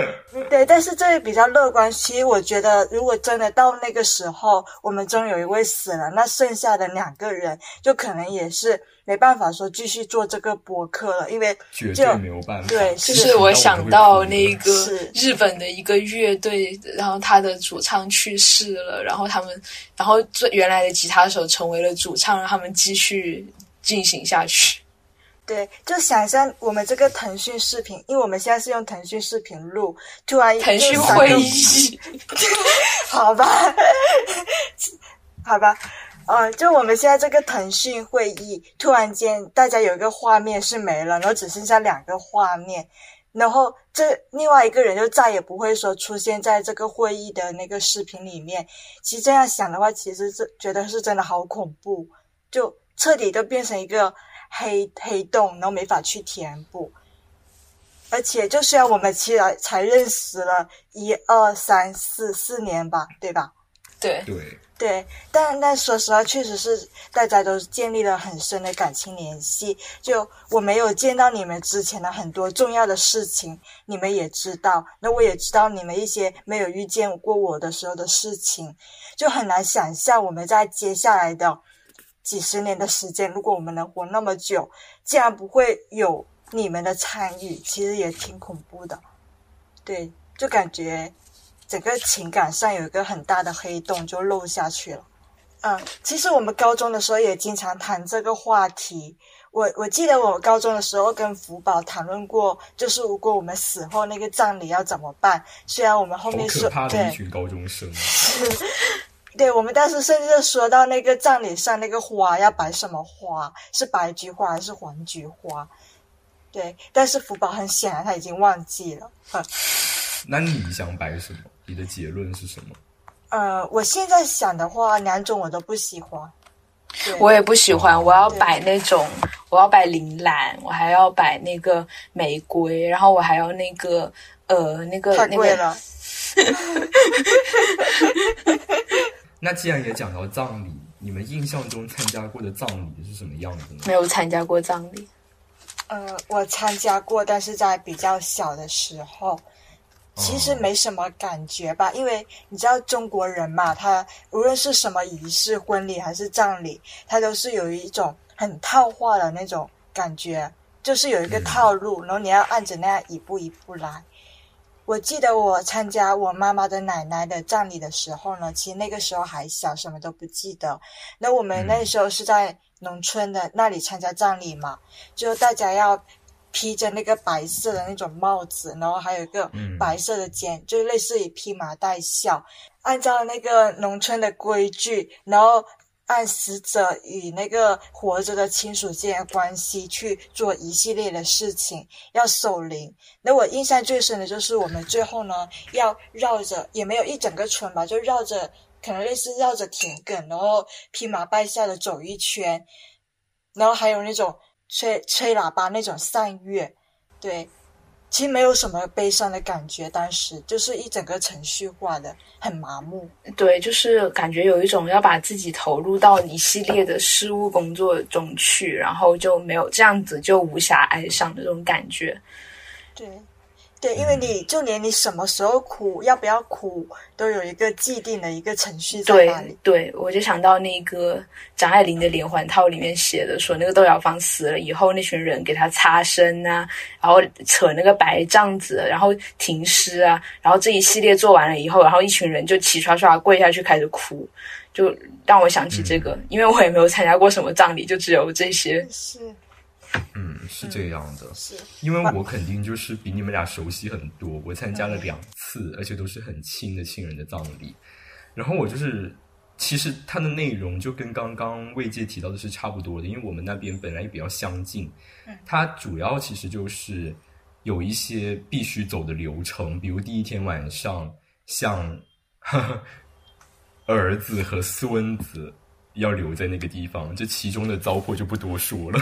对，但是这也比较乐观。其实我觉得，如果真的到那个时候，我们中有一位死了，那剩下的两个人就可能也是没办法说继续做这个博客了，因为绝对没有办法。对，就是我想到那个日本的一个乐队，然后他的主唱去世了，然后他们，然后最原来的吉他手成为了主唱，让他们继续进行下去。对，就想象我们这个腾讯视频，因为我们现在是用腾讯视频录，突然腾讯会议，好吧，好吧，呃，就我们现在这个腾讯会议，突然间大家有一个画面是没了，然后只剩下两个画面，然后这另外一个人就再也不会说出现在这个会议的那个视频里面。其实这样想的话，其实是觉得是真的好恐怖，就彻底都变成一个黑黑洞，然后没法去填补。而且，就虽然我们其实才认识了一二三四四年吧，对吧？对，对，对，但但说实话，确实是大家都建立了很深的感情联系。就我没有见到你们之前的很多重要的事情，你们也知道，那我也知道你们一些没有遇见过我的时候的事情，就很难想象我们在接下来的几十年的时间，如果我们能活那么久，竟然不会有你们的参与，其实也挺恐怖的。对，就感觉整个情感上有一个很大的黑洞就漏下去了。嗯，其实我们高中的时候也经常谈这个话题。我我记得我高中的时候跟福宝谈论过，就是如果我们死后那个葬礼要怎么办。虽然我们后好面说可怕的对一群高中生。对，我们当时甚至说到那个葬礼上那个花要摆什么花，是白菊花还是黄菊花？对，但是福宝很显然他已经忘记了。呵 那你想摆什么？你的结论是什么？呃，我现在想的话，两种我都不喜欢。我也不喜欢。我要摆那种，我要摆铃兰，我还要摆那个玫瑰，然后我还要那个呃那个太那个贵了。那 既然也讲到葬礼，你们印象中参加过的葬礼是什么样子呢？没有参加过葬礼。呃，我参加过，但是在比较小的时候，其实没什么感觉吧，因为你知道中国人嘛，他无论是什么仪式，婚礼还是葬礼，他都是有一种很套话的那种感觉，就是有一个套路，然后你要按着那样一步一步来。我记得我参加我妈妈的奶奶的葬礼的时候呢，其实那个时候还小，什么都不记得。那我们那时候是在农村的那里参加葬礼嘛，就大家要披着那个白色的那种帽子，然后还有一个嗯。白色的肩，就类似于披麻戴孝，按照那个农村的规矩，然后按死者与那个活着的亲属之间的关系去做一系列的事情，要守灵。那我印象最深的就是我们最后呢要绕着，也没有一整个村吧，就绕着，可能类似绕着田埂，然后披麻戴孝的走一圈，然后还有那种吹吹喇叭那种散乐，对，其实没有什么悲伤的感觉，当时就是一整个程序化的，很麻木。对，就是感觉有一种要把自己投入到一系列的事务工作中去，然后就没有这样子就无暇哀伤的这种感觉。对，对，因为你就连你什么时候哭，要不要哭，都有一个既定的一个程序在那里对。对，我就想到那个张爱玲的连环套里面写的，说那个窦瑶芳死了以后，那群人给她擦身啊，然后扯那个白帐子，然后停尸啊，然后这一系列做完了以后，然后一群人就齐刷刷跪下去开始哭，就让我想起这个，因为我也没有参加过什么葬礼，就只有这些。是嗯，是这样的。是，因为我肯定就是比你们俩熟悉很多，我参加了两次，而且都是很亲的亲人的葬礼。然后我就是，其实它的内容就跟刚刚魏界提到的是差不多的，因为我们那边本来也比较相近。它主要其实就是有一些必须走的流程，比如第一天晚上，像 儿子和孙子要留在那个地方，这其中的糟粕就不多说了。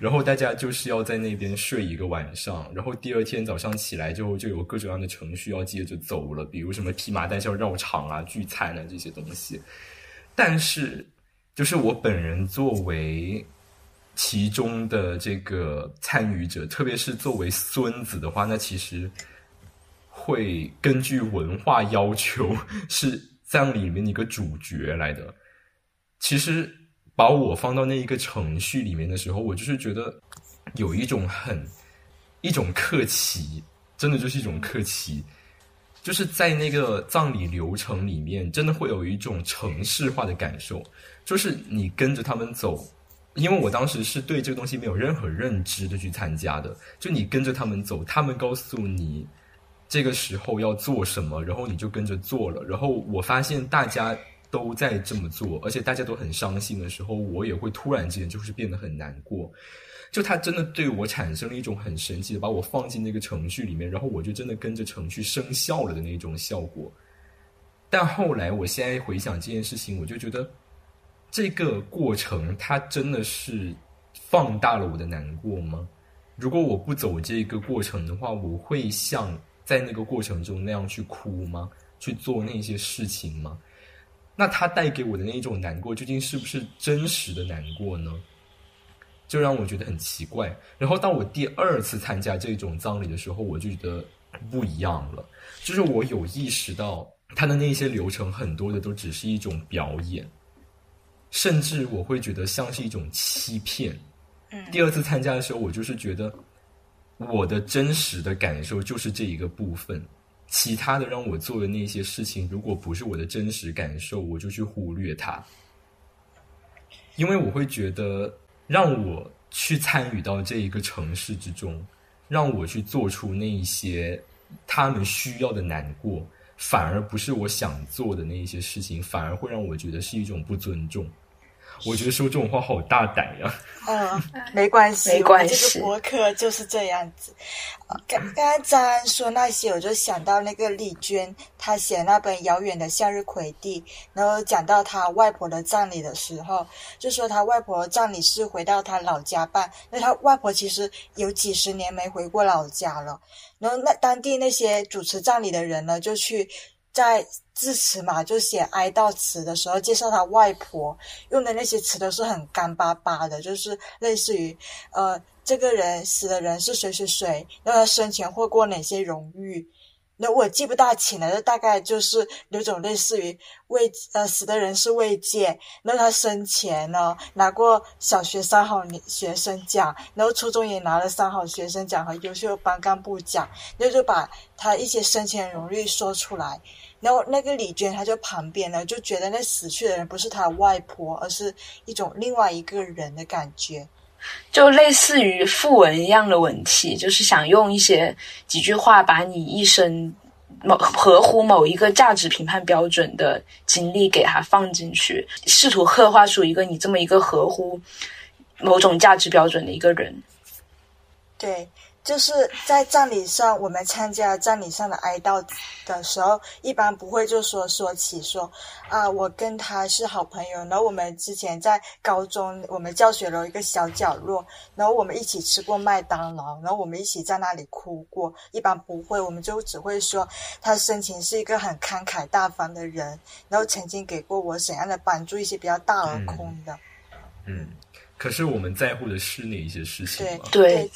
然后大家就是要在那边睡一个晚上，然后第二天早上起来之后就有各种各样的程序要接着走了，比如什么披麻戴孝绕场啊、聚餐啊这些东西。但是，就是我本人作为其中的这个参与者，特别是作为孙子的话，那其实会根据文化要求 是葬礼里面的一个主角来的。其实把我放到那一个程序里面的时候，我就是觉得有一种很一种客气，真的就是一种客气。就是在那个葬礼流程里面，真的会有一种城市化的感受。就是你跟着他们走，因为我当时是对这个东西没有任何认知的去参加的。就你跟着他们走，他们告诉你这个时候要做什么，然后你就跟着做了。然后我发现大家都在这么做，而且大家都很伤心的时候，我也会突然之间就是变得很难过。就他真的对我产生了一种很神奇的，把我放进那个程序里面，然后我就真的跟着程序生效了的那种效果。但后来，我现在回想这件事情，我就觉得这个过程它真的是放大了我的难过吗？如果我不走这个过程的话，我会像在那个过程中那样去哭吗？去做那些事情吗？那它带给我的那一种难过，究竟是不是真实的难过呢？就让我觉得很奇怪。然后到我第二次参加这种葬礼的时候，我就觉得不一样了。就是我有意识到，他的那些流程很多的都只是一种表演，甚至我会觉得像是一种欺骗。嗯，第二次参加的时候，我就是觉得我的真实的感受就是这一个部分，其他的让我做的那些事情，如果不是我的真实感受，我就去忽略它，因为我会觉得。让我去参与到这一个城市之中，让我去做出那一些他们需要的难过，反而不是我想做的那一些事情，反而会让我觉得是一种不尊重。我觉得说这种话好大胆呀！嗯，没关系，没关系。这个博客就是这样子。刚刚刚张安说那些，我就想到那个丽娟，她写那本《遥远的向日葵地》，然后讲到她外婆的葬礼的时候，就说她外婆葬礼是回到她老家办，那她外婆其实有几十年没回过老家了。然后那当地那些主持葬礼的人呢，就去。在致辞嘛，就写哀悼词的时候，介绍他外婆用的那些词都是很干巴巴的，就是类似于，呃，这个人死的人是谁谁谁，那他生前获过哪些荣誉？那我记不大清了，就大概就是有种类似于慰，呃，死的人是慰藉，那他生前呢拿过小学三好学生奖，然后初中也拿了三好学生奖和优秀班干部奖，那就把他一些生前荣誉说出来。然后那个李娟，她就旁边呢，就觉得那死去的人不是她外婆，而是一种另外一个人的感觉，就类似于赋文一样的文体，就是想用一些几句话把你一生某合乎某一个价值评判标准的经历给它放进去，试图刻画出一个你这么一个合乎某种价值标准的一个人，对。就是在葬礼上，我们参加葬礼上的哀悼的时候，一般不会就说说起说啊，我跟他是好朋友。然后我们之前在高中，我们教学楼一个小角落，然后我们一起吃过麦当劳，然后我们一起在那里哭过。一般不会，我们就只会说他生前是一个很慷慨大方的人，然后曾经给过我怎样的帮助，一些比较大而空的。嗯，可是我们在乎的是那一些事情对对。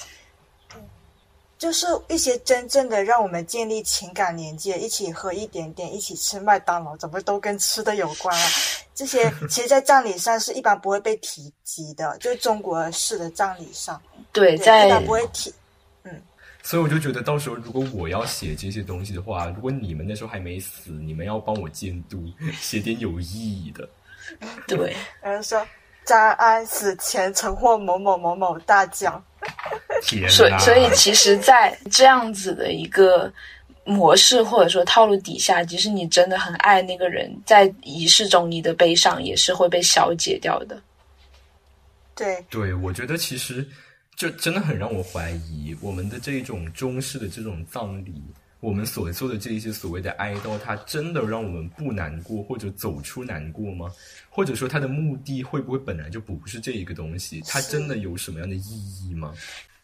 就是一些真正的让我们建立情感连接，一起喝一点点，一起吃麦当劳，怎么都跟吃的有关啊？这些 其实，在葬礼上是一般不会被提及的，就是中国式的葬礼上，对，在一般不会提。嗯，所以我就觉得，到时候如果我要写这些东西的话，如果你们那时候还没死，你们要帮我监督，写点有意义的。对，然后说张安死前曾获某某某某大奖。所以，所以其实，在这样子的一个模式或者说套路底下，即使你真的很爱那个人，在仪式中你的悲伤也是会被消解掉的。对，对，我觉得其实就真的很让我怀疑，我们的这种中式的这种葬礼，我们所做的这一些所谓的哀悼，它真的让我们不难过或者走出难过吗？或者说，它的目的会不会本来就不是这一个东西？它真的有什么样的意义吗？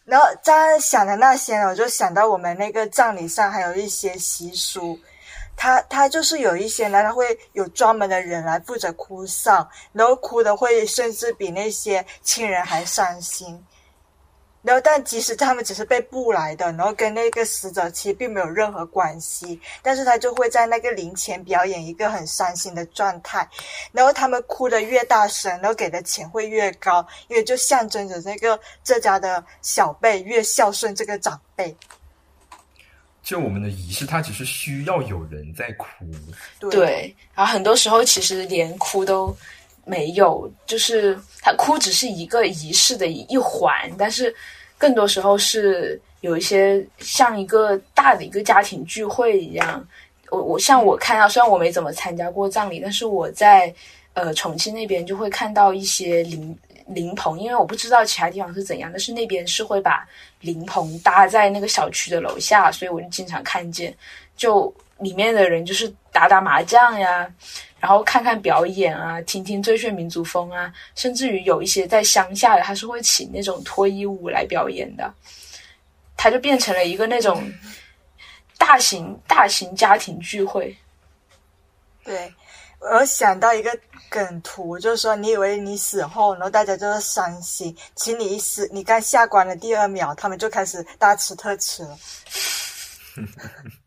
然后在想的那些呢，我就想到我们那个葬礼上还有一些习俗，他他就是有一些呢，他会有专门的人来负责哭丧，然后哭的会甚至比那些亲人还伤心。然后，但即使他们只是被布来的，然后跟那个死者其实并没有任何关系，但是他就会在那个灵前表演一个很伤心的状态，然后他们哭的越大声，然后给的钱会越高，因为就象征着这个这家的小辈越孝顺这个长辈。就我们的仪式，它只是需要有人在哭，对，然后很多时候其实连哭都。没有，就是他哭只是一个仪式的一环，但是更多时候是有一些像一个大的一个家庭聚会一样。我我像我看到，虽然我没怎么参加过葬礼，但是我在呃重庆那边就会看到一些灵灵棚，因为我不知道其他地方是怎样，但是那边是会把灵棚搭在那个小区的楼下，所以我就经常看见，就里面的人就是打打麻将呀。然后看看表演啊，听听最炫民族风啊，甚至于有一些在乡下的，他是会请那种脱衣舞来表演的，他就变成了一个那种大型大型家庭聚会。对，我想到一个梗图，就是说你以为你死后，然后大家就是伤心，其实你一死，你刚下关的第二秒，他们就开始大吃特吃了。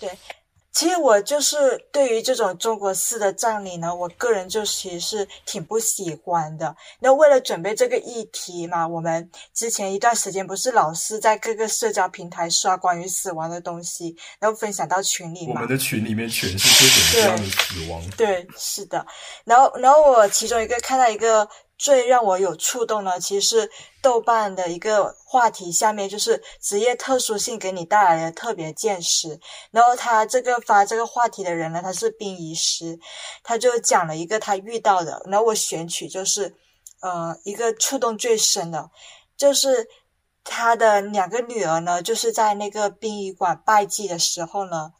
对。其实我就是对于这种中国式的葬礼呢，我个人就其实是挺不喜欢的。那为了准备这个议题嘛，我们之前一段时间不是老是在各个社交平台刷关于死亡的东西，然后分享到群里嘛。我们的群里面全是各种各样的死亡。对，是的。然后，然后我其中一个看到一个。最让我有触动呢，其实是豆瓣的一个话题，下面就是职业特殊性给你带来的特别见识。然后他这个发这个话题的人呢，他是殡仪师，他就讲了一个他遇到的。然后我选取就是，呃，一个触动最深的，就是他的两个女儿呢，就是在那个殡仪馆拜祭的时候呢，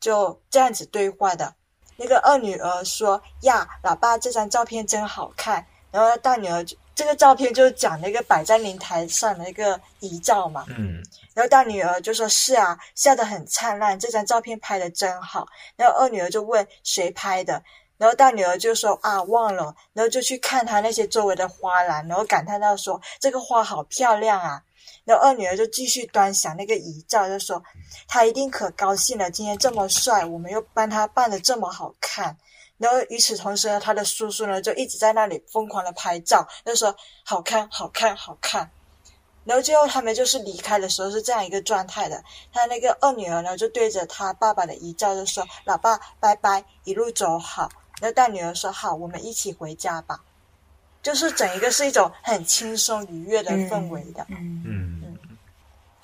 就这样子对话的。那个二女儿说：“呀，老爸，这张照片真好看。”然后大女儿就这个照片就讲那个摆在灵台上的一个遗照嘛，嗯，然后大女儿就说是啊，笑得很灿烂，这张照片拍的真好。然后二女儿就问谁拍的，然后大女儿就说啊忘了，然后就去看她那些周围的花篮，然后感叹到说这个花好漂亮啊。然后二女儿就继续端详那个遗照，就说他一定可高兴了，今天这么帅，我们又帮他办的这么好看。然后与此同时呢，他的叔叔呢就一直在那里疯狂的拍照，就说好看，好看，好看。然后最后他们就是离开的时候是这样一个状态的。他那个二女儿呢就对着他爸爸的遗照就说：“老爸，拜拜，一路走好。”然后大女儿说：“好，我们一起回家吧。”就是整一个是一种很轻松愉悦的氛围的。嗯。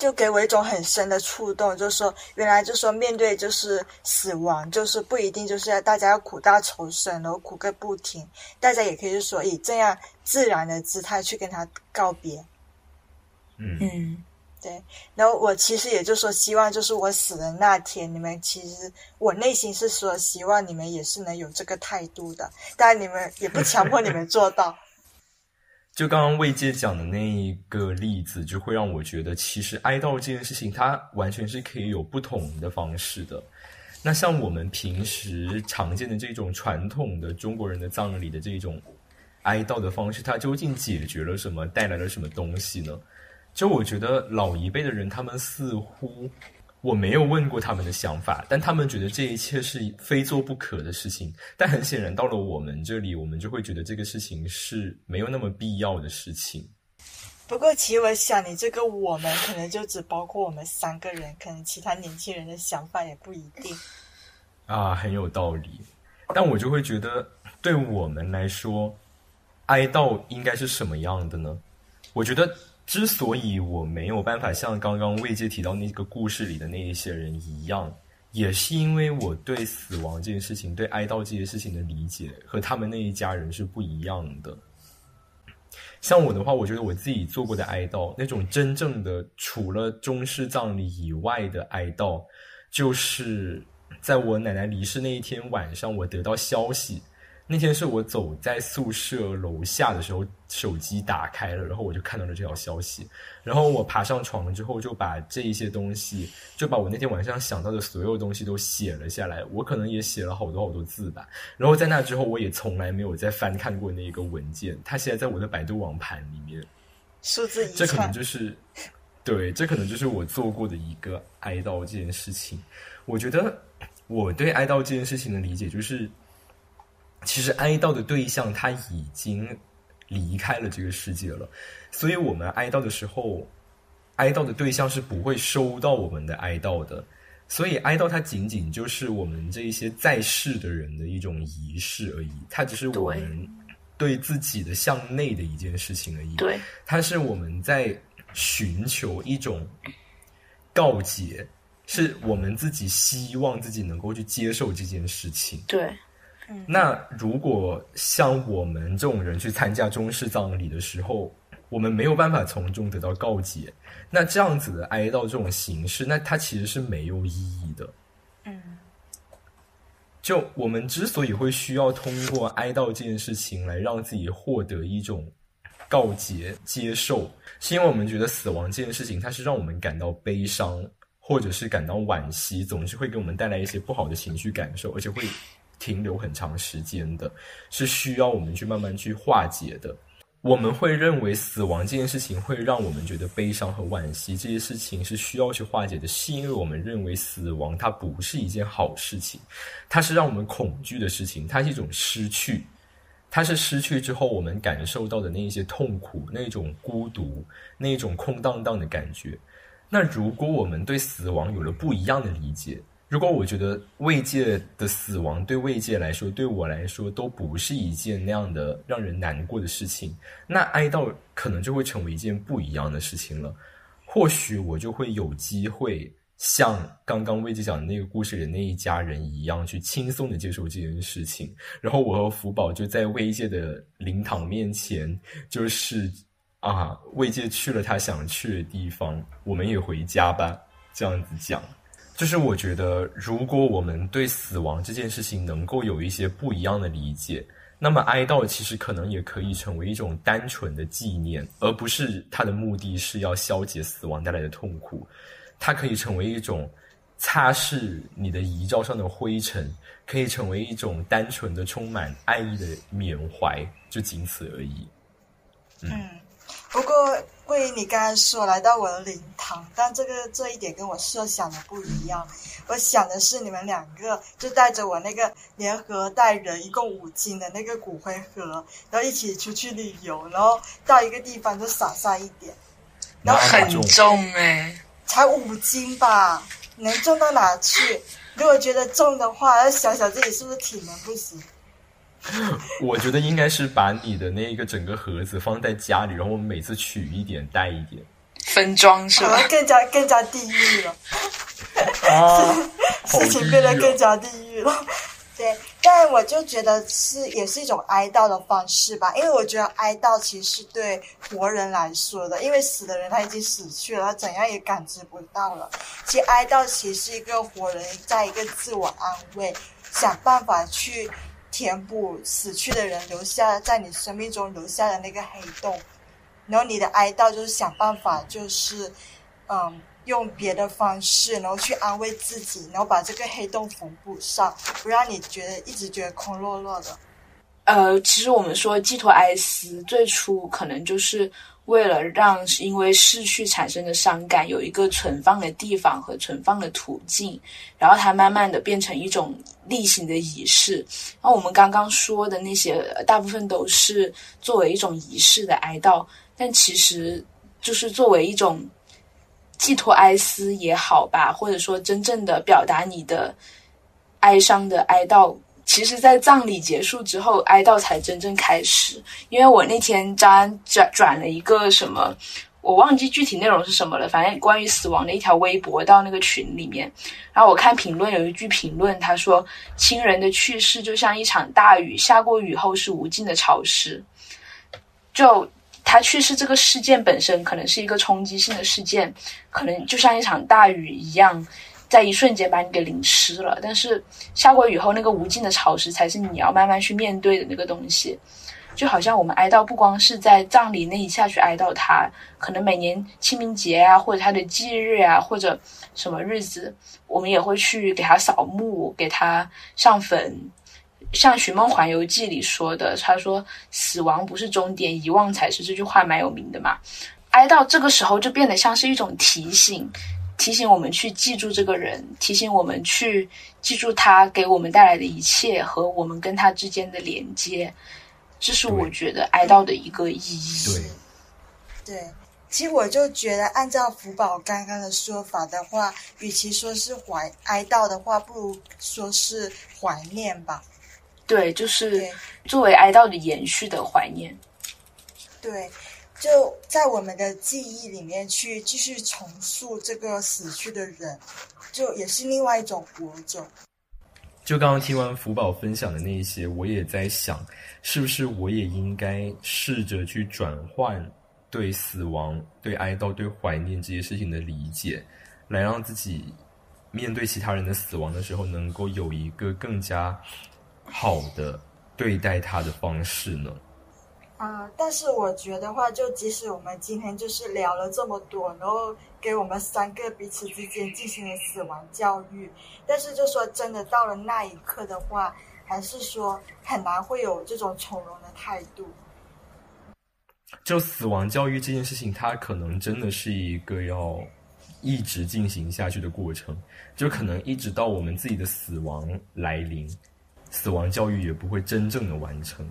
就给我一种很深的触动，就是说，原来就是说，面对就是死亡，就是不一定就是要大家要苦大仇深，然后苦个不停，大家也可以就说以这样自然的姿态去跟他告别。嗯嗯，对。然后我其实也就说，希望就是我死的那天，你们其实我内心是说，希望你们也是能有这个态度的，但你们也不强迫你们做到。就刚刚魏界讲的那一个例子，就会让我觉得，其实哀悼这件事情，它完全是可以有不同的方式的。那像我们平时常见的这种传统的中国人的葬礼的这种哀悼的方式，它究竟解决了什么，带来了什么东西呢？就我觉得老一辈的人，他们似乎。我没有问过他们的想法，但他们觉得这一切是非做不可的事情。但很显然，到了我们这里，我们就会觉得这个事情是没有那么必要的事情。不过，其实我想，你这个我们可能就只包括我们三个人，可能其他年轻人的想法也不一定。啊，很有道理。但我就会觉得，对我们来说，哀悼应该是什么样的呢？我觉得。之所以我没有办法像刚刚魏姐提到那个故事里的那一些人一样，也是因为我对死亡这件事情、对哀悼这件事情的理解和他们那一家人是不一样的。像我的话，我觉得我自己做过的哀悼，那种真正的除了中式葬礼以外的哀悼，就是在我奶奶离世那一天晚上，我得到消息。那天是我走在宿舍楼下的时候，手机打开了，然后我就看到了这条消息。然后我爬上床之后，就把这一些东西，就把我那天晚上想到的所有东西都写了下来。我可能也写了好多好多字吧。然后在那之后，我也从来没有再翻看过那个文件。它现在在我的百度网盘里面。数字遗这可能，就是，对，这可能就是我做过的一个哀悼这件事情。我觉得我对哀悼这件事情的理解就是，其实哀悼的对象他已经离开了这个世界了，所以我们哀悼的时候，哀悼的对象是不会收到我们的哀悼的。所以哀悼它仅仅就是我们这一些在世的人的一种仪式而已，它只是我们对自己的向内的一件事情而已。对，它是我们在寻求一种告解，是我们自己希望自己能够去接受这件事情。对，那如果像我们这种人去参加中式葬礼的时候，我们没有办法从中得到告解，那这样子的哀悼这种形式，那它其实是没有意义的。嗯，就我们之所以会需要通过哀悼这件事情来让自己获得一种告解、接受，是因为我们觉得死亡这件事情，它是让我们感到悲伤，或者是感到惋惜，总是会给我们带来一些不好的情绪感受，而且会停留很长时间的，是需要我们去慢慢去化解的。我们会认为死亡这件事情会让我们觉得悲伤和惋惜，这些事情是需要去化解的，是因为我们认为死亡它不是一件好事情，它是让我们恐惧的事情，它是一种失去，它是失去之后我们感受到的那一些痛苦、那种孤独、那种空荡荡的感觉。那如果我们对死亡有了不一样的理解，如果我觉得慰藉的死亡对慰藉来说，对我来说都不是一件那样的让人难过的事情，那哀悼可能就会成为一件不一样的事情了。或许我就会有机会像刚刚慰藉讲的那个故事里那一家人一样，去轻松的接受这件事情。然后我和福宝就在慰藉的灵堂面前，就是啊，慰藉去了他想去的地方，我们也回家吧，这样子讲。就是我觉得，如果我们对死亡这件事情能够有一些不一样的理解，那么哀悼其实可能也可以成为一种单纯的纪念，而不是它的目的是要消解死亡带来的痛苦。它可以成为一种擦拭你的遗照上的灰尘，可以成为一种单纯的、充满爱意的缅怀，就仅此而已。嗯，不过桂英，你刚才说来到我的但这个这一点跟我设想的不一样。我想的是你们两个就带着我那个联合带人一共五斤的那个骨灰盒，然后一起出去旅游，然后到一个地方就撒上一点，然后很重重哎、才五斤吧，能重到哪去？如果觉得重的话，要想想自己是不是体能不行。我觉得应该是把你的那个整个盒子放在家里，然后我们每次取一点带一点。分装是吧？更加更加地狱了。啊，事情变得更加地狱了。对，但我就觉得是也是一种哀悼的方式吧，因为我觉得哀悼其实是对活人来说的，因为死的人他已经死去了，他怎样也感知不到了。其实哀悼其实是一个活人在一个自我安慰，想办法去填补死去的人留下在你生命中留下的那个黑洞，然后你的哀悼就是想办法就是，嗯。用别的方式，然后去安慰自己，然后把这个黑洞缝补上，不让你觉得一直觉得空落落的。呃，其实我们说寄托哀思，最初可能就是为了让因为逝去产生的伤感有一个存放的地方和存放的途径，然后它慢慢的变成一种例行的仪式。然后我们刚刚说的那些，大部分都是作为一种仪式的哀悼，但其实就是作为一种寄托哀思也好吧，或者说真正的表达你的哀伤的哀悼。其实，在葬礼结束之后，哀悼才真正开始。因为我那天张安转转了一个什么，我忘记具体内容是什么了，反正关于死亡的一条微博到那个群里面。然后我看评论有一句评论，他说：“亲人的去世就像一场大雨，下过雨后是无尽的潮湿。”就他去世这个事件本身可能是一个冲击性的事件，可能就像一场大雨一样，在一瞬间把你给淋湿了。但是下过雨后，那个无尽的潮湿才是你要慢慢去面对的那个东西。就好像我们哀悼不光是在葬礼那一下去哀悼他，可能每年清明节啊，或者他的忌日啊，或者什么日子，我们也会去给他扫墓，给他上坟，像《寻梦环游记》里说的，他说死亡不是终点，遗忘才是。这句话蛮有名的嘛。哀悼这个时候就变得像是一种提醒，提醒我们去记住这个人，提醒我们去记住他给我们带来的一切和我们跟他之间的连接。这是我觉得哀悼的一个意义。对，对。其实我就觉得，按照福宝刚刚的说法的话，与其说是怀哀悼的话，不如说是怀念吧。对，就是作为哀悼的延续的怀念。对，就在我们的记忆里面去继续重塑这个死去的人，就也是另外一种活着。就刚刚听完福宝分享的那一些，我也在想，是不是我也应该试着去转换。对死亡、对哀悼、对怀念这些事情的理解，来让自己面对其他人的死亡的时候，能够有一个更加好的对待他的方式呢？啊，但是我觉得话，就即使我们今天就是聊了这么多，然后给我们三个彼此之间进行了死亡教育，但是就说真的，到了那一刻的话，还是说很难会有这种从容的态度。就死亡教育这件事情，它可能真的是一个要一直进行下去的过程，就可能一直到我们自己的死亡来临，死亡教育也不会真正的完成。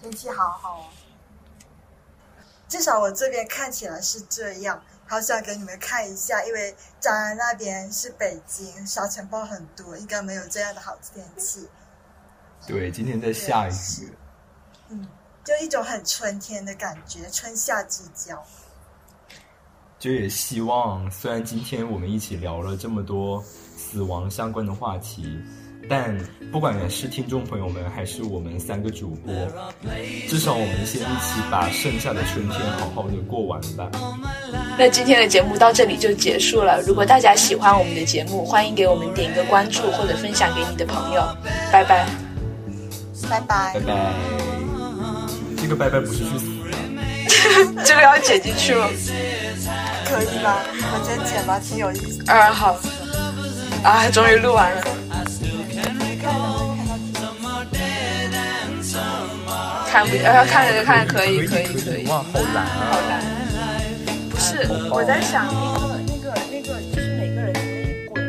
天气好好哦，至少我这边看起来是这样。好想给你们看一下，因为张安那边是北京，沙尘暴很多，应该没有这样的好天气。对，今天在下雨。嗯，就一种很春天的感觉，春夏之交。就也希望，虽然今天我们一起聊了这么多死亡相关的话题，但不管是听众朋友们，还是我们三个主播，至少我们先一起把剩下的春天好好的过完吧。那今天的节目到这里就结束了。如果大家喜欢我们的节目，欢迎给我们点一个关注，或者分享给你的朋友。拜拜，拜拜，拜拜。这个拜拜不是去死 这个要剪进去吗？可以吧，我觉得剪吧挺有意思。啊好，啊终于录完了。看不，呃看着看着可以可以可以。哇，好难啊！好难。不是，我在想那个那个那个，就是每个人的鬼。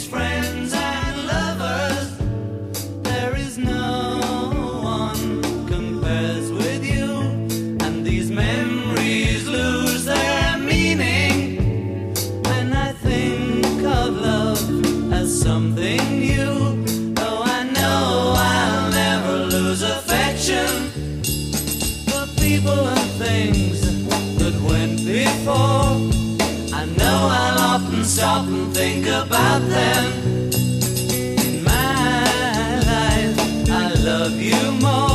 stop think about them. In my life, I love you more.